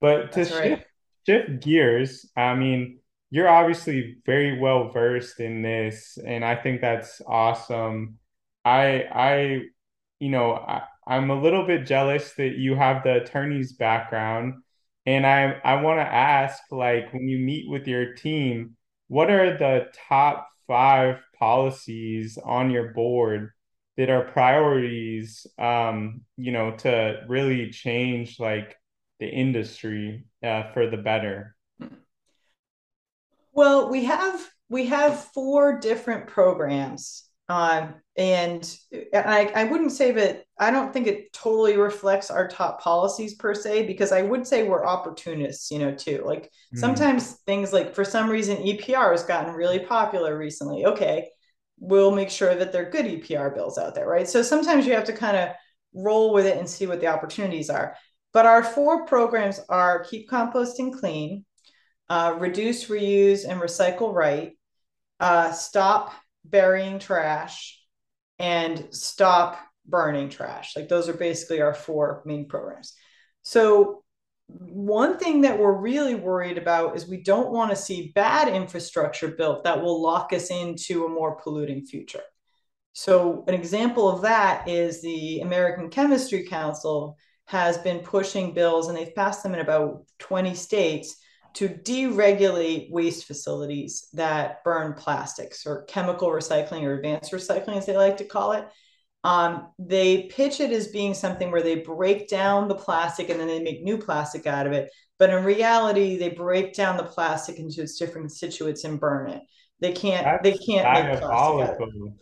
but to shift, shift gears i mean you're obviously very well versed in this and i think that's awesome i i you know, I, I'm a little bit jealous that you have the attorney's background. And I I want to ask, like, when you meet with your team, what are the top five policies on your board that are priorities, um, you know, to really change like the industry uh, for the better? Well, we have we have four different programs um, and I, I wouldn't say that I don't think it totally reflects our top policies per se, because I would say we're opportunists, you know, too. Like mm. sometimes things like for some reason EPR has gotten really popular recently. Okay, we'll make sure that they're good EPR bills out there, right? So sometimes you have to kind of roll with it and see what the opportunities are. But our four programs are keep composting clean, uh, reduce, reuse, and recycle right, uh, stop burying trash and stop burning trash. Like those are basically our four main programs. So one thing that we're really worried about is we don't want to see bad infrastructure built that will lock us into a more polluting future. So an example of that is the American Chemistry Council has been pushing bills and they've passed them in about 20 states to deregulate waste facilities that burn plastics or chemical recycling or advanced recycling, as they like to call it. Um, they pitch it as being something where they break down the plastic and then they make new plastic out of it. But in reality, they break down the plastic into its different constituents and burn it. They can't. That's they can't make plastic it.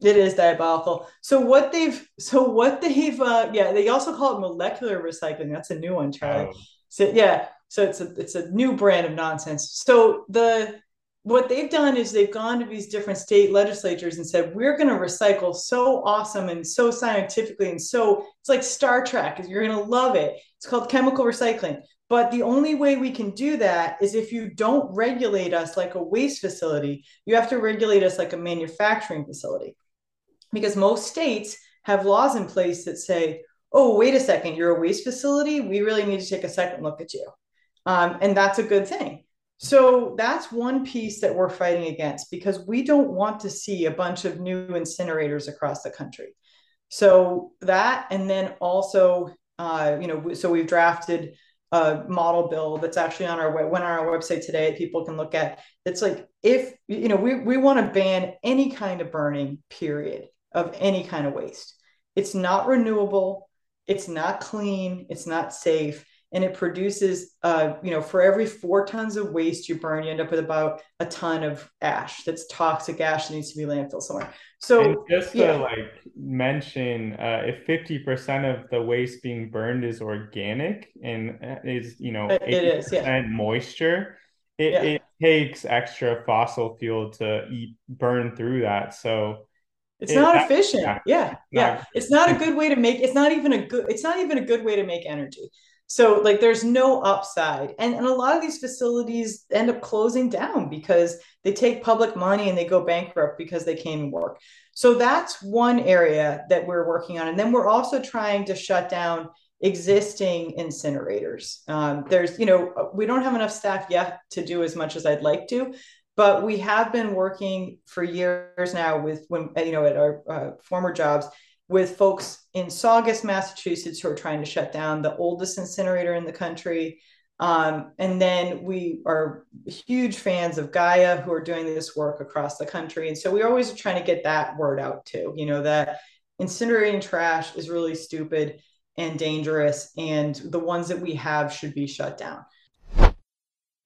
It is diabolical. So what they've so what they've uh yeah, they also call it molecular recycling. That's a new one, Charlie. Oh. So yeah, so it's a it's a new brand of nonsense. So the what they've done is they've gone to these different state legislatures and said we're going to recycle so awesome and so scientifically and so it's like Star Trek. You're going to love it. It's called chemical recycling. But the only way we can do that is if you don't regulate us like a waste facility, you have to regulate us like a manufacturing facility. Because most states have laws in place that say, oh, wait a second, you're a waste facility. We really need to take a second look at you. Um, and that's a good thing. So that's one piece that we're fighting against because we don't want to see a bunch of new incinerators across the country. So that, and then also, uh, you know, so we've drafted a model bill that's actually on our went on our website today. People can look at. It's like if you know we we want to ban any kind of burning, period, of any kind of waste. It's not renewable. It's not clean. It's not safe and it produces uh, you know for every four tons of waste you burn you end up with about a ton of ash that's toxic ash that needs to be landfill somewhere so and just to yeah. like mention uh, if 50% of the waste being burned is organic and uh, is you know 80% it is, yeah. moisture it, yeah. it takes extra fossil fuel to eat burn through that so it's it, not that, efficient yeah yeah, yeah. it's not a good way to make it's not even a good it's not even a good way to make energy so like there's no upside. And, and a lot of these facilities end up closing down because they take public money and they go bankrupt because they can't work. So that's one area that we're working on. And then we're also trying to shut down existing incinerators. Um, there's, you know, we don't have enough staff yet to do as much as I'd like to, but we have been working for years now with when, you know, at our uh, former jobs with folks in Saugus, Massachusetts, who are trying to shut down the oldest incinerator in the country. Um, and then we are huge fans of Gaia, who are doing this work across the country. And so we're always trying to get that word out too, you know, that incinerating trash is really stupid and dangerous, and the ones that we have should be shut down.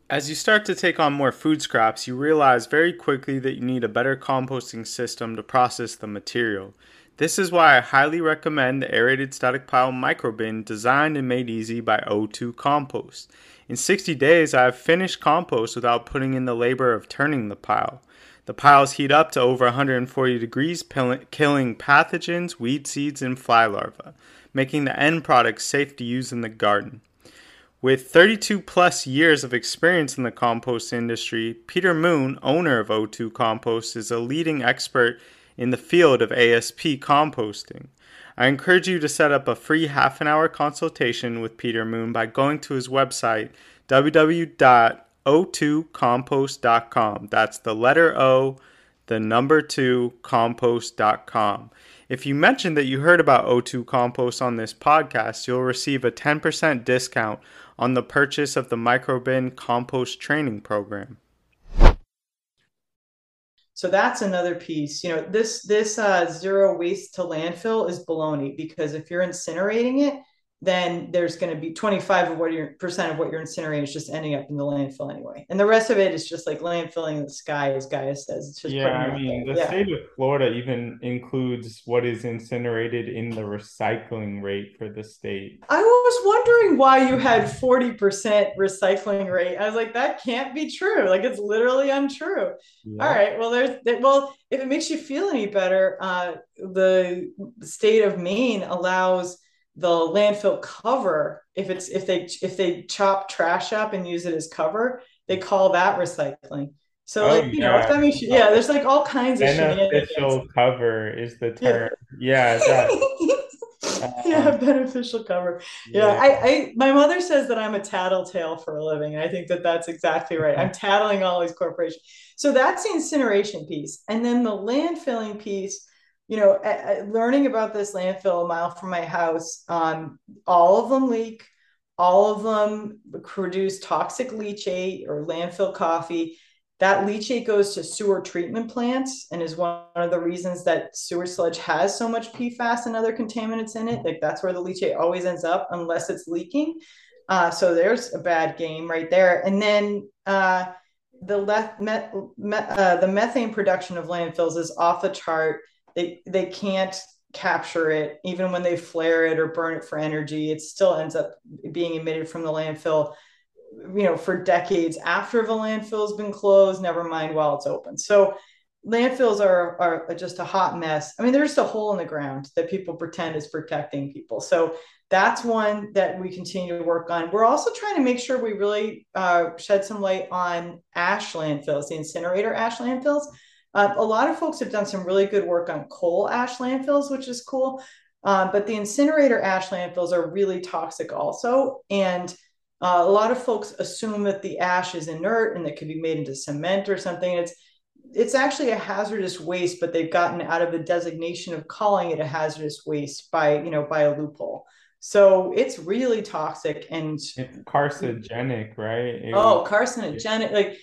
As you start to take on more food scraps, you realize very quickly that you need a better composting system to process the material. This is why I highly recommend the aerated static pile microbin designed and made easy by O2 Compost. In 60 days, I have finished compost without putting in the labor of turning the pile. The piles heat up to over 140 degrees, killing pathogens, weed seeds, and fly larvae, making the end product safe to use in the garden. With 32 plus years of experience in the compost industry, Peter Moon, owner of O2 Compost, is a leading expert in the field of ASP composting. I encourage you to set up a free half an hour consultation with Peter Moon by going to his website www.o2compost.com. That's the letter O, the number 2 compost.com. If you mention that you heard about O2 Compost on this podcast, you'll receive a 10% discount on the purchase of the Microbin Compost Training Program. So that's another piece. You know, this this uh, zero waste to landfill is baloney because if you're incinerating it, then there's going to be 25 of what your percent of what you're incinerating is just ending up in the landfill anyway. And the rest of it is just like landfilling in the sky, as Gaia says. It's just yeah, I mean, the yeah. state of Florida even includes what is incinerated in the recycling rate for the state. I was wondering why you had 40% recycling rate. I was like, that can't be true. Like it's literally untrue. Yeah. All right. Well, there's well, if it makes you feel any better, uh, the state of Maine allows the landfill cover if it's if they if they chop trash up and use it as cover they call that recycling. So oh, like you yeah. know if that makes yeah there's like all kinds of beneficial cover is the term. Yeah, yeah yeah um, beneficial cover. Yeah. yeah, I, I my mother says that i'm a tattletale for a living and i think that that's exactly right. I'm tattling all these corporations. So that's the incineration piece and then the landfilling piece you know, learning about this landfill a mile from my house, um, all of them leak, all of them produce toxic leachate or landfill coffee. That leachate goes to sewer treatment plants and is one of the reasons that sewer sludge has so much PFAS and other contaminants in it. Like that's where the leachate always ends up unless it's leaking. Uh, so there's a bad game right there. And then uh, the le- met, met, uh, the methane production of landfills is off the chart they they can't capture it. Even when they flare it or burn it for energy it still ends up being emitted from the landfill you know for decades after the landfill has been closed never mind while it's open. So landfills are are just a hot mess. I mean there's a hole in the ground that people pretend is protecting people. So that's one that we continue to work on. We're also trying to make sure we really uh, shed some light on ash landfills the incinerator ash landfills uh, a lot of folks have done some really good work on coal ash landfills, which is cool. Uh, but the incinerator ash landfills are really toxic also. And uh, a lot of folks assume that the ash is inert and that can be made into cement or something. It's it's actually a hazardous waste, but they've gotten out of the designation of calling it a hazardous waste by you know by a loophole. So it's really toxic and it's carcinogenic, right? It oh, carcinogenic. Like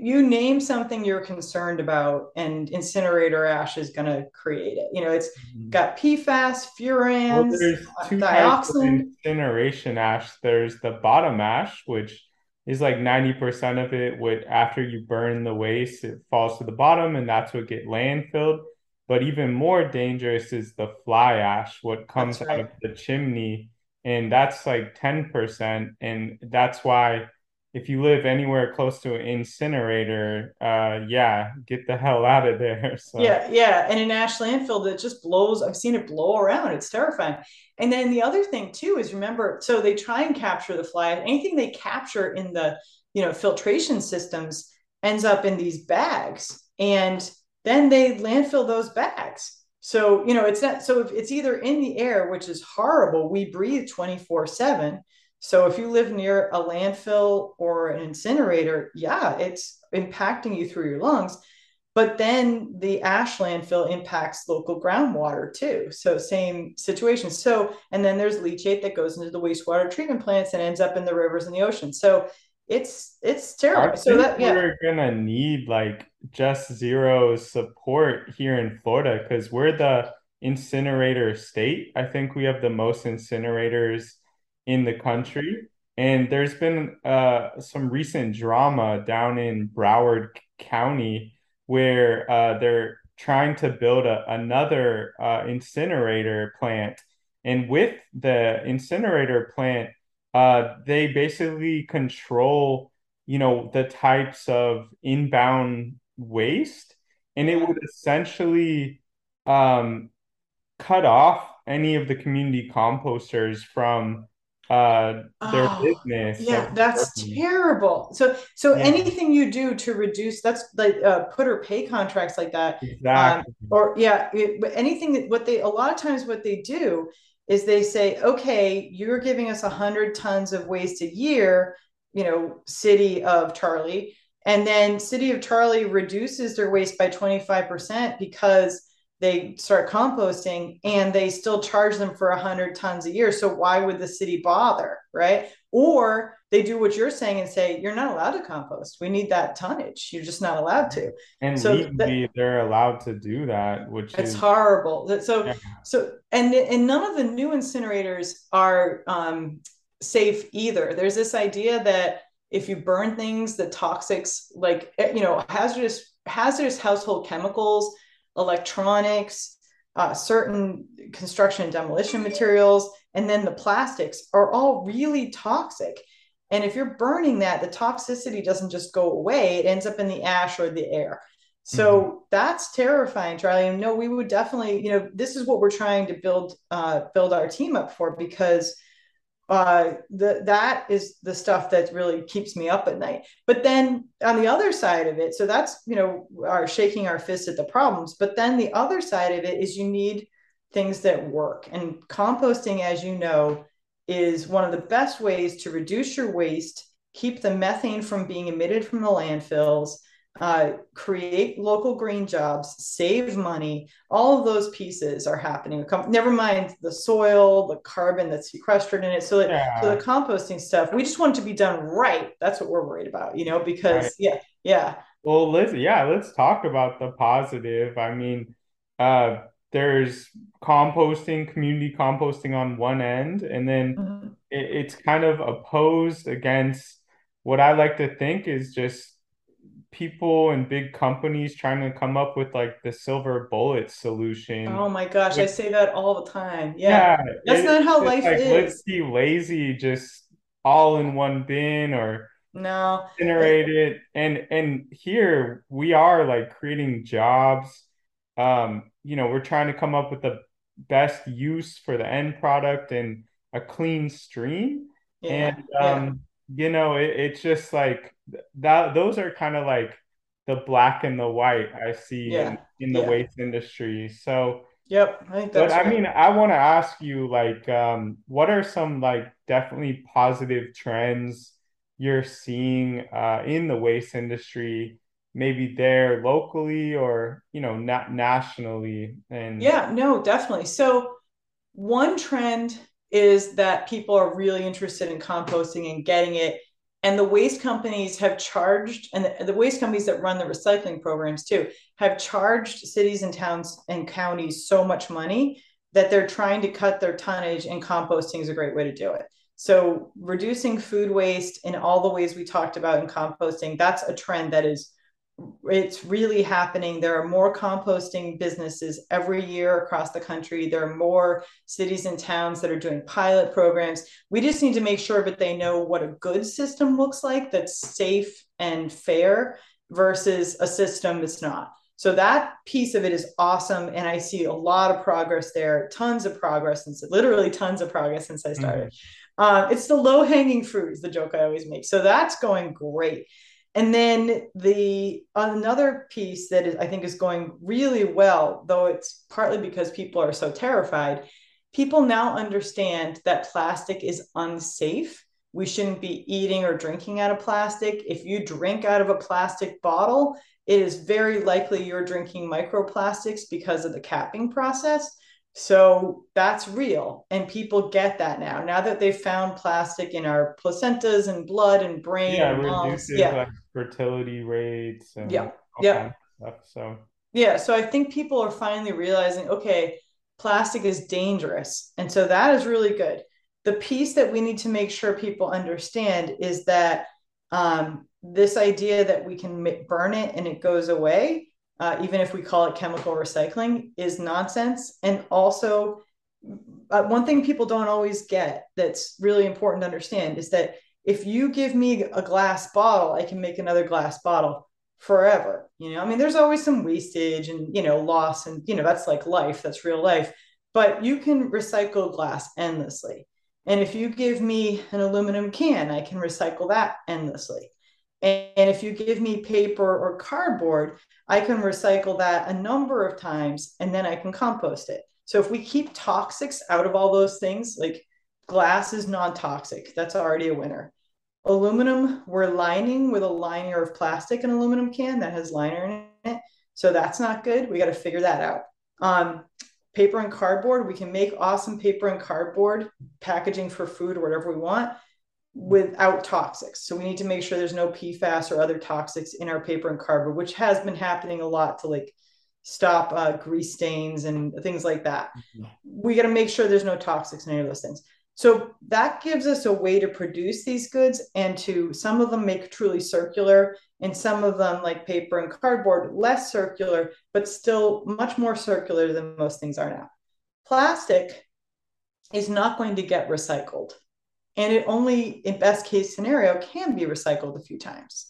you name something you're concerned about, and incinerator ash is going to create it. You know, it's mm-hmm. got PFAS, furans, well, there's two dioxin. incineration ash. There's the bottom ash, which is like 90% of it would after you burn the waste, it falls to the bottom and that's what get landfilled. But even more dangerous is the fly ash, what comes right. out of the chimney. And that's like 10%. And that's why if you live anywhere close to an incinerator, uh, yeah, get the hell out of there. So. Yeah, yeah, and in ash landfill that just blows. I've seen it blow around. It's terrifying. And then the other thing too is remember, so they try and capture the fly. Anything they capture in the you know filtration systems ends up in these bags, and then they landfill those bags. So you know it's not. So if it's either in the air, which is horrible, we breathe twenty four seven so if you live near a landfill or an incinerator, yeah, it's impacting you through your lungs. But then the ash landfill impacts local groundwater too. So same situation. So and then there's leachate that goes into the wastewater treatment plants and ends up in the rivers and the ocean. So it's it's terrible. so that yeah. we're gonna need like just zero support here in Florida because we're the incinerator state. I think we have the most incinerators in the country. And there's been uh, some recent drama down in Broward County where uh, they're trying to build a, another uh, incinerator plant. And with the incinerator plant, uh, they basically control, you know, the types of inbound waste, and it would essentially um, cut off any of the community composters from uh their oh, business yeah that's working. terrible so so yeah. anything you do to reduce that's like uh, put or pay contracts like that um, exactly. Um, or yeah it, anything that what they a lot of times what they do is they say okay you're giving us 100 tons of waste a year you know city of charlie. And then city of charlie reduces their waste by 25% because they start composting and they still charge them for 100 tons a year. So why would the city bother right or they do what you're saying and say you're not allowed to compost. We need that tonnage. You're just not allowed to. And so legally, they're allowed to do that which it's is horrible. So yeah. so and and none of the new incinerators are um, safe either. There's this idea that if you burn things the toxics like eh, you know hazardous hazardous household chemicals electronics, uh, certain construction and demolition materials, and then the plastics are all really toxic. And if you're burning that, the toxicity doesn't just go away, it ends up in the ash or the air. So mm-hmm. that's terrifying, Charlie. And no, we would definitely, you know, this is what we're trying to build uh, build our team up for because uh, the, that is the stuff that really keeps me up at night. But then on the other side of it, so that's, you know, our shaking our fist at the problems. But then the other side of it is you need things that work. And composting, as you know, is one of the best ways to reduce your waste, keep the methane from being emitted from the landfills, uh, create local green jobs, save money. All of those pieces are happening. Never mind the soil, the carbon that's sequestered in it. So, yeah. so the composting stuff, we just want it to be done right. That's what we're worried about, you know, because right. yeah, yeah. Well, let's yeah, let's talk about the positive. I mean, uh, there's composting, community composting on one end, and then mm-hmm. it, it's kind of opposed against what I like to think is just people and big companies trying to come up with like the silver bullet solution. Oh my gosh, I say that all the time. Yeah. yeah That's not how life like, is. Let's be lazy, just all in one bin or no generate it. And and here we are like creating jobs. Um, you know, we're trying to come up with the best use for the end product and a clean stream. Yeah. And um, yeah. you know, it, it's just like that those are kind of like the black and the white I see yeah. in, in the yeah. waste industry. So Yep, I think that's. But right. I mean, I want to ask you, like, um, what are some like definitely positive trends you're seeing uh, in the waste industry, maybe there locally or you know not nationally? And yeah, no, definitely. So one trend is that people are really interested in composting and getting it and the waste companies have charged and the, the, waste companies that run the recycling programs too have charged cities and towns and counties so much money that they're trying to cut their tonnage and composting is a great way to do it. So reducing food waste in all the ways we talked about in composting that's a trend that is it's really happening. There are more composting businesses every year across the country. There are more cities and towns that are doing pilot programs. We just need to make sure that they know what a good system looks like that's safe and fair versus a system that's not. So that piece of it is awesome. And I see a lot of progress there, tons of progress, since literally tons of progress since I started. Mm-hmm. Uh, it's the low hanging fruit, is the joke I always make. So that's going great. And then the another piece that is, I think is going really well, though it's partly because people are so terrified. People now understand that plastic is unsafe. We shouldn't be eating or drinking out of plastic. If you drink out of a plastic bottle, it is very likely you're drinking microplastics because of the capping process. So that's real. And people get that now. Now that they've found plastic in our placentas and blood and brain. Yeah, and reduces yeah. like fertility rates and yeah. yeah. stuff. So yeah. So I think people are finally realizing, okay, plastic is dangerous. And so that is really good. The piece that we need to make sure people understand is that um, this idea that we can burn it and it goes away uh, even if we call it chemical recycling, is nonsense. And also, uh, one thing people don't always get that's really important to understand is that if you give me a glass bottle, I can make another glass bottle forever. You know, I mean, there's always some wastage and, you know, loss, and, you know, that's like life, that's real life. But you can recycle glass endlessly. And if you give me an aluminum can, I can recycle that endlessly. And if you give me paper or cardboard, I can recycle that a number of times and then I can compost it. So if we keep toxics out of all those things, like glass is non toxic, that's already a winner. Aluminum, we're lining with a liner of plastic, an aluminum can that has liner in it. So that's not good. We got to figure that out. Um, paper and cardboard, we can make awesome paper and cardboard packaging for food or whatever we want without toxics. So we need to make sure there's no PFAS or other toxics in our paper and cardboard, which has been happening a lot to like stop uh, grease stains and things like that. Mm-hmm. We got to make sure there's no toxics in any of those things. So that gives us a way to produce these goods and to some of them make truly circular and some of them like paper and cardboard less circular but still much more circular than most things are now. Plastic is not going to get recycled and it only in best case scenario can be recycled a few times.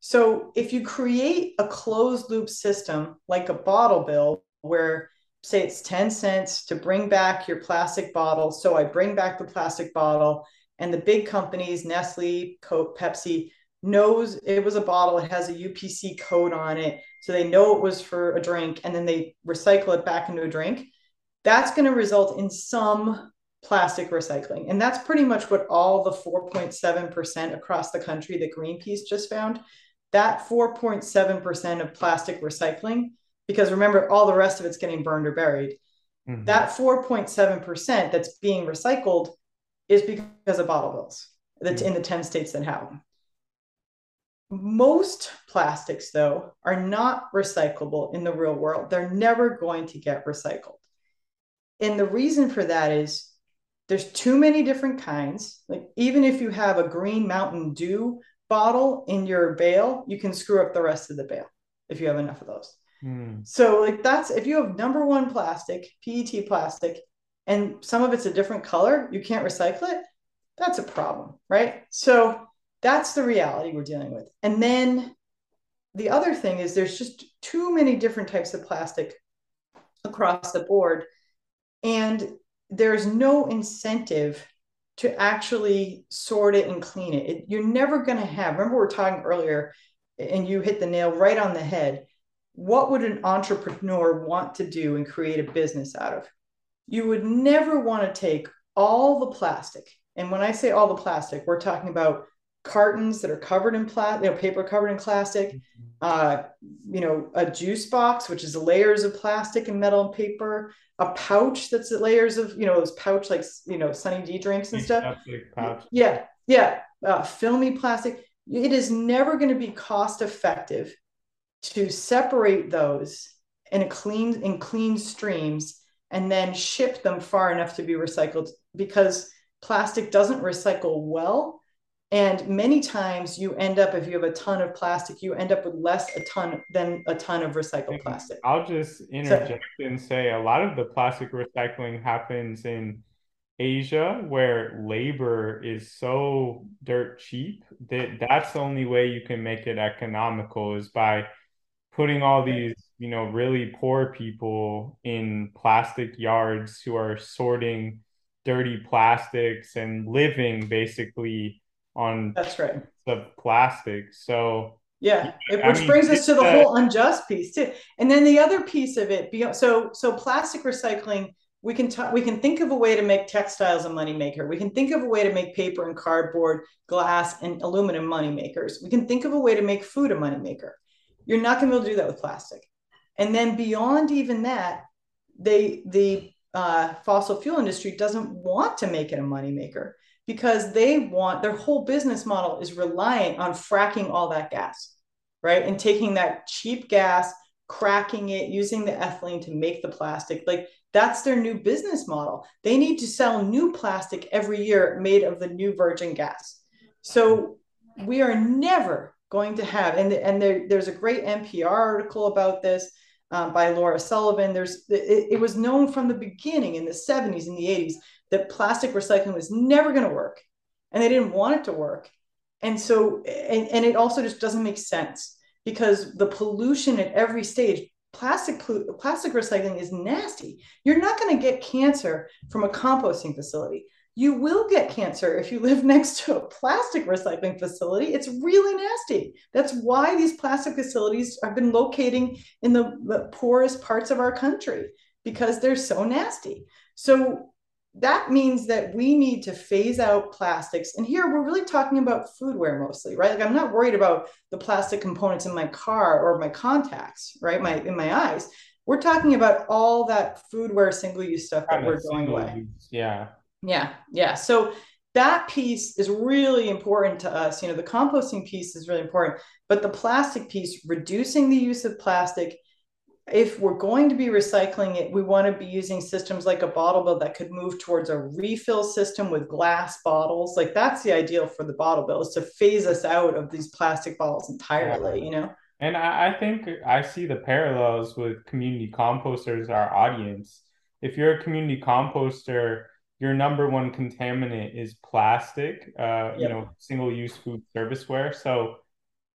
So if you create a closed loop system like a bottle bill where say it's 10 cents to bring back your plastic bottle so i bring back the plastic bottle and the big companies nestle coke pepsi knows it was a bottle it has a upc code on it so they know it was for a drink and then they recycle it back into a drink that's going to result in some plastic recycling. And that's pretty much what all the 4.7% across the country that Greenpeace just found. That 4.7% of plastic recycling, because remember, all the rest of it's getting burned or buried. Mm-hmm. That 4.7% that's being recycled is because of bottle bills that's mm-hmm. in the 10 states that have them. Most plastics, though, are not recyclable in the real world. They're never going to get recycled. And the reason for that is there's too many different kinds. Like even if you have a green Mountain Dew bottle in your bale, you can screw up the rest of the bale if you have enough of those. Mm. So like that's if you have number one plastic, PET plastic, and some of it's a different color, you can't recycle it. That's a problem, right? So that's the reality we're dealing with. And then the other thing is there's just too many different types of plastic across the board. And there's no incentive to actually sort it and clean it. it you're never going to have, remember, we are talking earlier, and you hit the nail right on the head. What would an entrepreneur want to do and create a business out of? You would never want to take all the plastic. And when I say all the plastic, we're talking about cartons that are covered in plastic, you know, paper covered in plastic, mm-hmm. uh, you know, a juice box, which is layers of plastic and metal and paper, a pouch that's layers of, you know, those pouch like, you know, Sunny D drinks and stuff. Yeah. Yeah. Uh, filmy plastic. It is never going to be cost effective to separate those in a clean in clean streams and then ship them far enough to be recycled because plastic doesn't recycle well and many times you end up, if you have a ton of plastic, you end up with less a ton than a ton of recycled plastic. I'll just interject so, and say a lot of the plastic recycling happens in Asia where labor is so dirt cheap that that's the only way you can make it economical is by putting all these, you know, really poor people in plastic yards who are sorting dirty plastics and living basically on that's right the plastic. So yeah, it, which mean, brings us to the uh, whole unjust piece too. And then the other piece of it, so so plastic recycling, we can talk, we can think of a way to make textiles a moneymaker. We can think of a way to make paper and cardboard, glass and aluminum moneymakers. We can think of a way to make food a moneymaker. You're not going to be able to do that with plastic. And then beyond even that, they the uh, fossil fuel industry doesn't want to make it a moneymaker because they want their whole business model is reliant on fracking all that gas, right? And taking that cheap gas, cracking it, using the ethylene to make the plastic. Like that's their new business model. They need to sell new plastic every year made of the new virgin gas. So we are never going to have, and, and there, there's a great NPR article about this. Um, by Laura Sullivan. There's it, it was known from the beginning in the 70s and the 80s that plastic recycling was never going to work and they didn't want it to work. And so and, and it also just doesn't make sense because the pollution at every stage plastic plastic recycling is nasty. You're not going to get cancer from a composting facility you will get cancer if you live next to a plastic recycling facility. It's really nasty. That's why these plastic facilities have been locating in the, poorest parts of our country because they're so nasty. So that means that we need to phase out plastics. And here we're really talking about foodware mostly, right? Like I'm not worried about the plastic components in my car or my contacts, right? My in my eyes. We're talking about all that foodware single-use stuff that we're going away. Yeah. Yeah. Yeah. So that piece is really important to us. You know, the composting piece is really important, but the plastic piece, reducing the use of plastic if we're going to be recycling it, we want to be using systems like a bottle bill that could move towards a refill system with glass bottles. Like that's the ideal for the bottle bill is to phase us out of these plastic bottles entirely, you know? And I, think I see the parallels with community composters, our audience. If you're a community composter, your number one contaminant is plastic, uh, yep. you know, single use food serviceware. So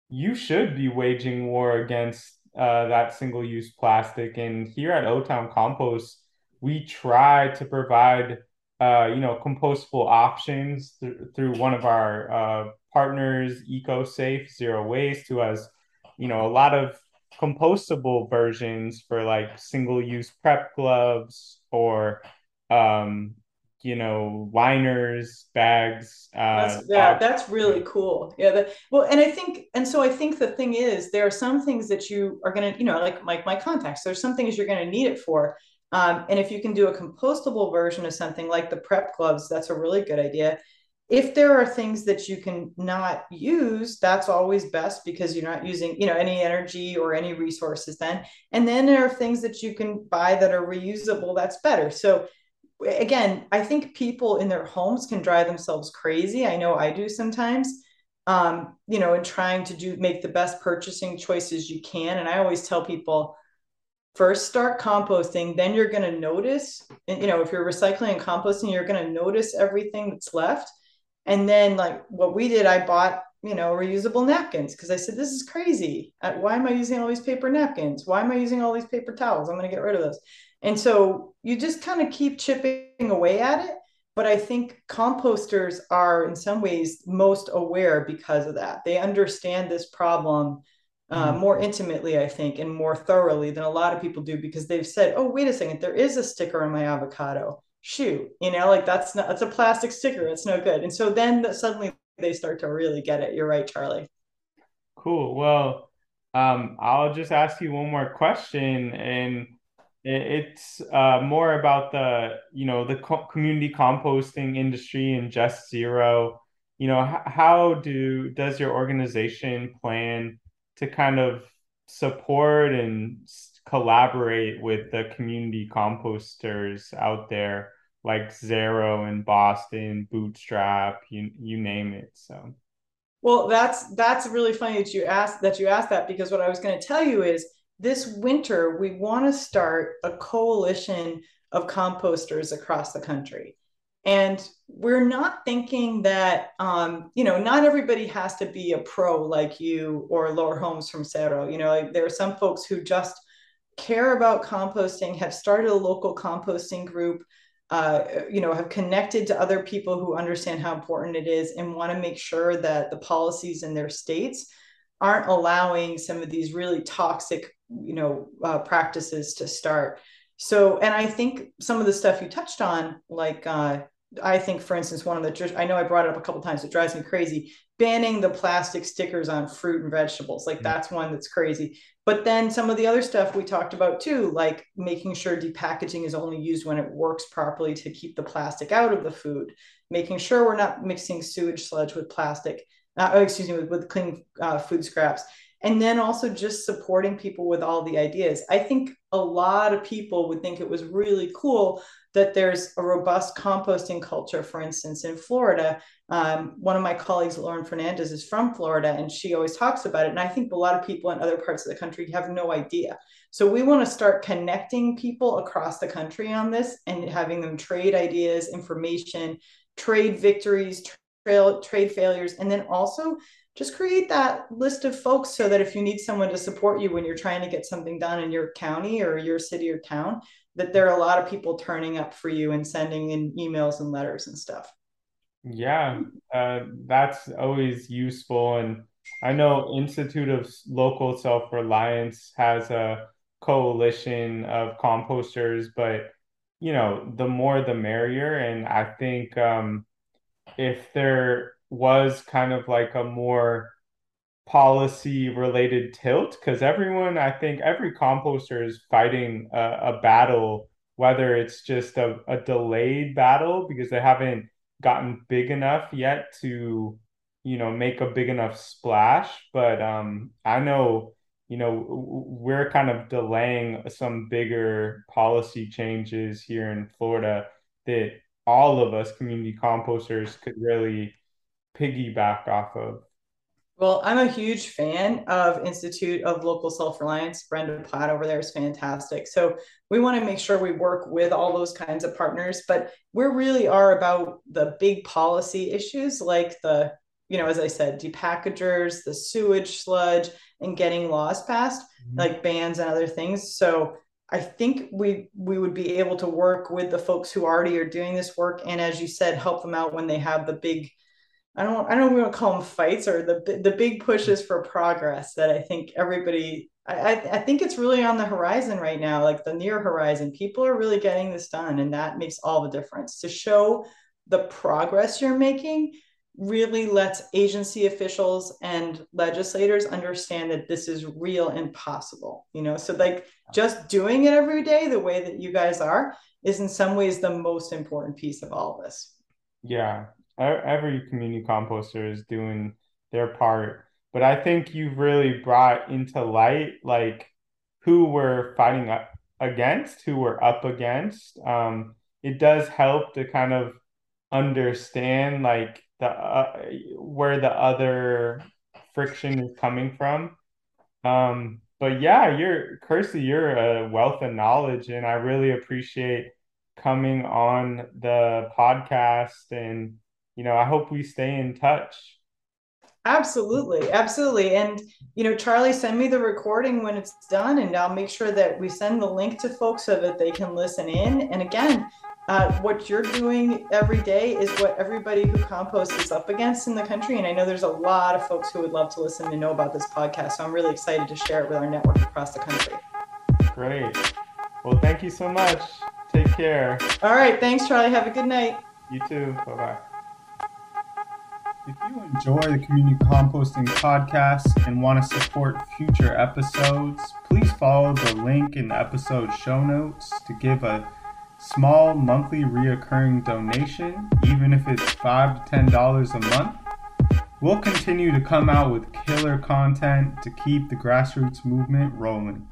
you should be waging war against uh, that single use plastic. And here at O Town Compost, we try to provide uh, you know compostable options th- through one of our uh, partners, EcoSafe Zero Waste, who has you know a lot of compostable versions for like single use prep gloves or um, you know liners bags uh, that's, yeah that's really cool. Yeah that, well and i think and so i think the thing is there are some things that you are going to you know like like my contacts there's some things you're going to need it for. Um, and if you can do a compostable version of something like the prep gloves that's a really good idea. If there are things that you can not use that's always best because you're not using you know any energy or any resources then. And then there are things that you can buy that are reusable that's better. So again, I think people in their homes can drive themselves crazy. I know I do sometimes. Um, you know, in trying to do make the best purchasing choices you can. And I always tell people first start composting, then you're going to notice, and you know, if you're recycling and composting, you're going to notice everything that's left. And then, like what we did, I bought you know reusable napkins because I said this is crazy. Uh, why am I using all these paper napkins? Why am I using all these paper towels? I'm going to get rid of those. And so you just kind of keep chipping away at it. But I think composters are in some ways most aware because of that. They understand this problem uh, mm-hmm. more intimately, I think, and more thoroughly than a lot of people do because they've said, oh, wait a second, there is a sticker on my avocado. Shoot, you know, like that's not, that's a plastic sticker. It's no good. And so then suddenly they start to really get it. You're right, Charlie. Cool. Well, um, I'll just ask you one more question, and it's uh, more about the you know the co- community composting industry and Just Zero. You know, h- how do does your organization plan to kind of support and collaborate with the community composters out there like CERO in Boston, Bootstrap, you you name it. So well, that's that's really funny that you asked that you asked that because what I was going to tell you is this winter we want to start a coalition of composters across the country. And we're not thinking that, um, you know, not everybody has to be a pro like you or Laura Holmes from CERO. You know, like there are some folks who just care about composting, have started a local composting group, uh, you know, have connected to other people who understand how important it is and want to make sure that the policies in their states aren't allowing some of these really toxic, you know, uh, practices to start. So, and I think some of the stuff you touched on, like uh, I think, for instance, one of the I know I brought it up a couple times. It drives me crazy. Banning the plastic stickers on fruit and vegetables, like mm-hmm. that's one that's crazy. But then some of the other stuff we talked about too, like making sure depackaging is only used when it works properly to keep the plastic out of the food, making sure we're not mixing sewage sludge with plastic. Uh, excuse me, with, with clean uh, food scraps and then also just supporting people with all the ideas. I think a lot of people would think it was really cool that there's a robust composting culture, for instance, in Florida. Um, one of my colleagues, Lauren Fernandez, is from Florida, and she always talks about it. And I think a lot of people in other parts of the country have no idea. So we want to start connecting people across the country on this and having them trade ideas, information, trade victories, trade failures, and then also just create that list of folks so that if you need someone to support you when you're trying to get something done in your county or your city or town, that there are a lot of people turning up for you and sending in emails and letters and stuff. Yeah, uh, that's always useful. And I know Institute of Local Self Reliance has a coalition of composters, but you know, the more the merrier. And I think um, if there was kind of like a more policy related tilt because everyone, I think every composter is fighting a, a battle, whether it's just a, a delayed battle because they haven't gotten big enough yet to, you know, make a big enough splash. But um, I know, you know, we're kind of delaying some bigger policy changes here in Florida that all of us community composters could really piggyback off of? Well, I'm a huge fan of Institute of Local Self Reliance. Brenda Platt over there is fantastic. So we want to make sure we work with all those kinds of partners, but we really are about the big policy issues like the, you know, as I said, depackagers, the sewage sludge, and getting laws passed, mm-hmm. like bans and other things. So I think we we would be able to work with the folks who already are doing this work, and as you said, help them out when they have the big I don't I don't want to call them fights or the the big pushes for progress that I think everybody I, I think it's really on the horizon right now, like the near horizon. People are really getting this done, and that makes all the difference. To show the progress you're making really lets agency officials and legislators understand that this is real and possible. You know, so like just doing it every day the way that you guys are is in some ways the most important piece of all this. Yeah, every community composter is doing their part but i think you've really brought into light like who we're fighting up against who we're up against. Um, it does help to kind of understand like the uh, where the other friction is coming from. Um, but yeah you're Kirstie you're a wealth of knowledge and i really appreciate coming on the podcast and you know, I hope we stay in touch. Absolutely, absolutely. And you know, Charlie, send me the recording when it's done, and I'll make sure that we send the link to folks so that they can listen in. And again, uh, what you're doing every day is what everybody who composts is up against in the country. And I know there's a lot of folks who would love to listen and know about this podcast. So I'm really excited to share it with our network across the country. Great. Well, thank you so much. Take care. All right. Thanks, Charlie. Have a good night. You too. Bye bye. If you enjoy the Community Composting podcast and want to support future episodes, please follow the link in the episode show notes to give a small monthly reoccurring donation, even if it's five to ten dollars a month. We'll continue to come out with killer content to keep the grassroots movement rolling.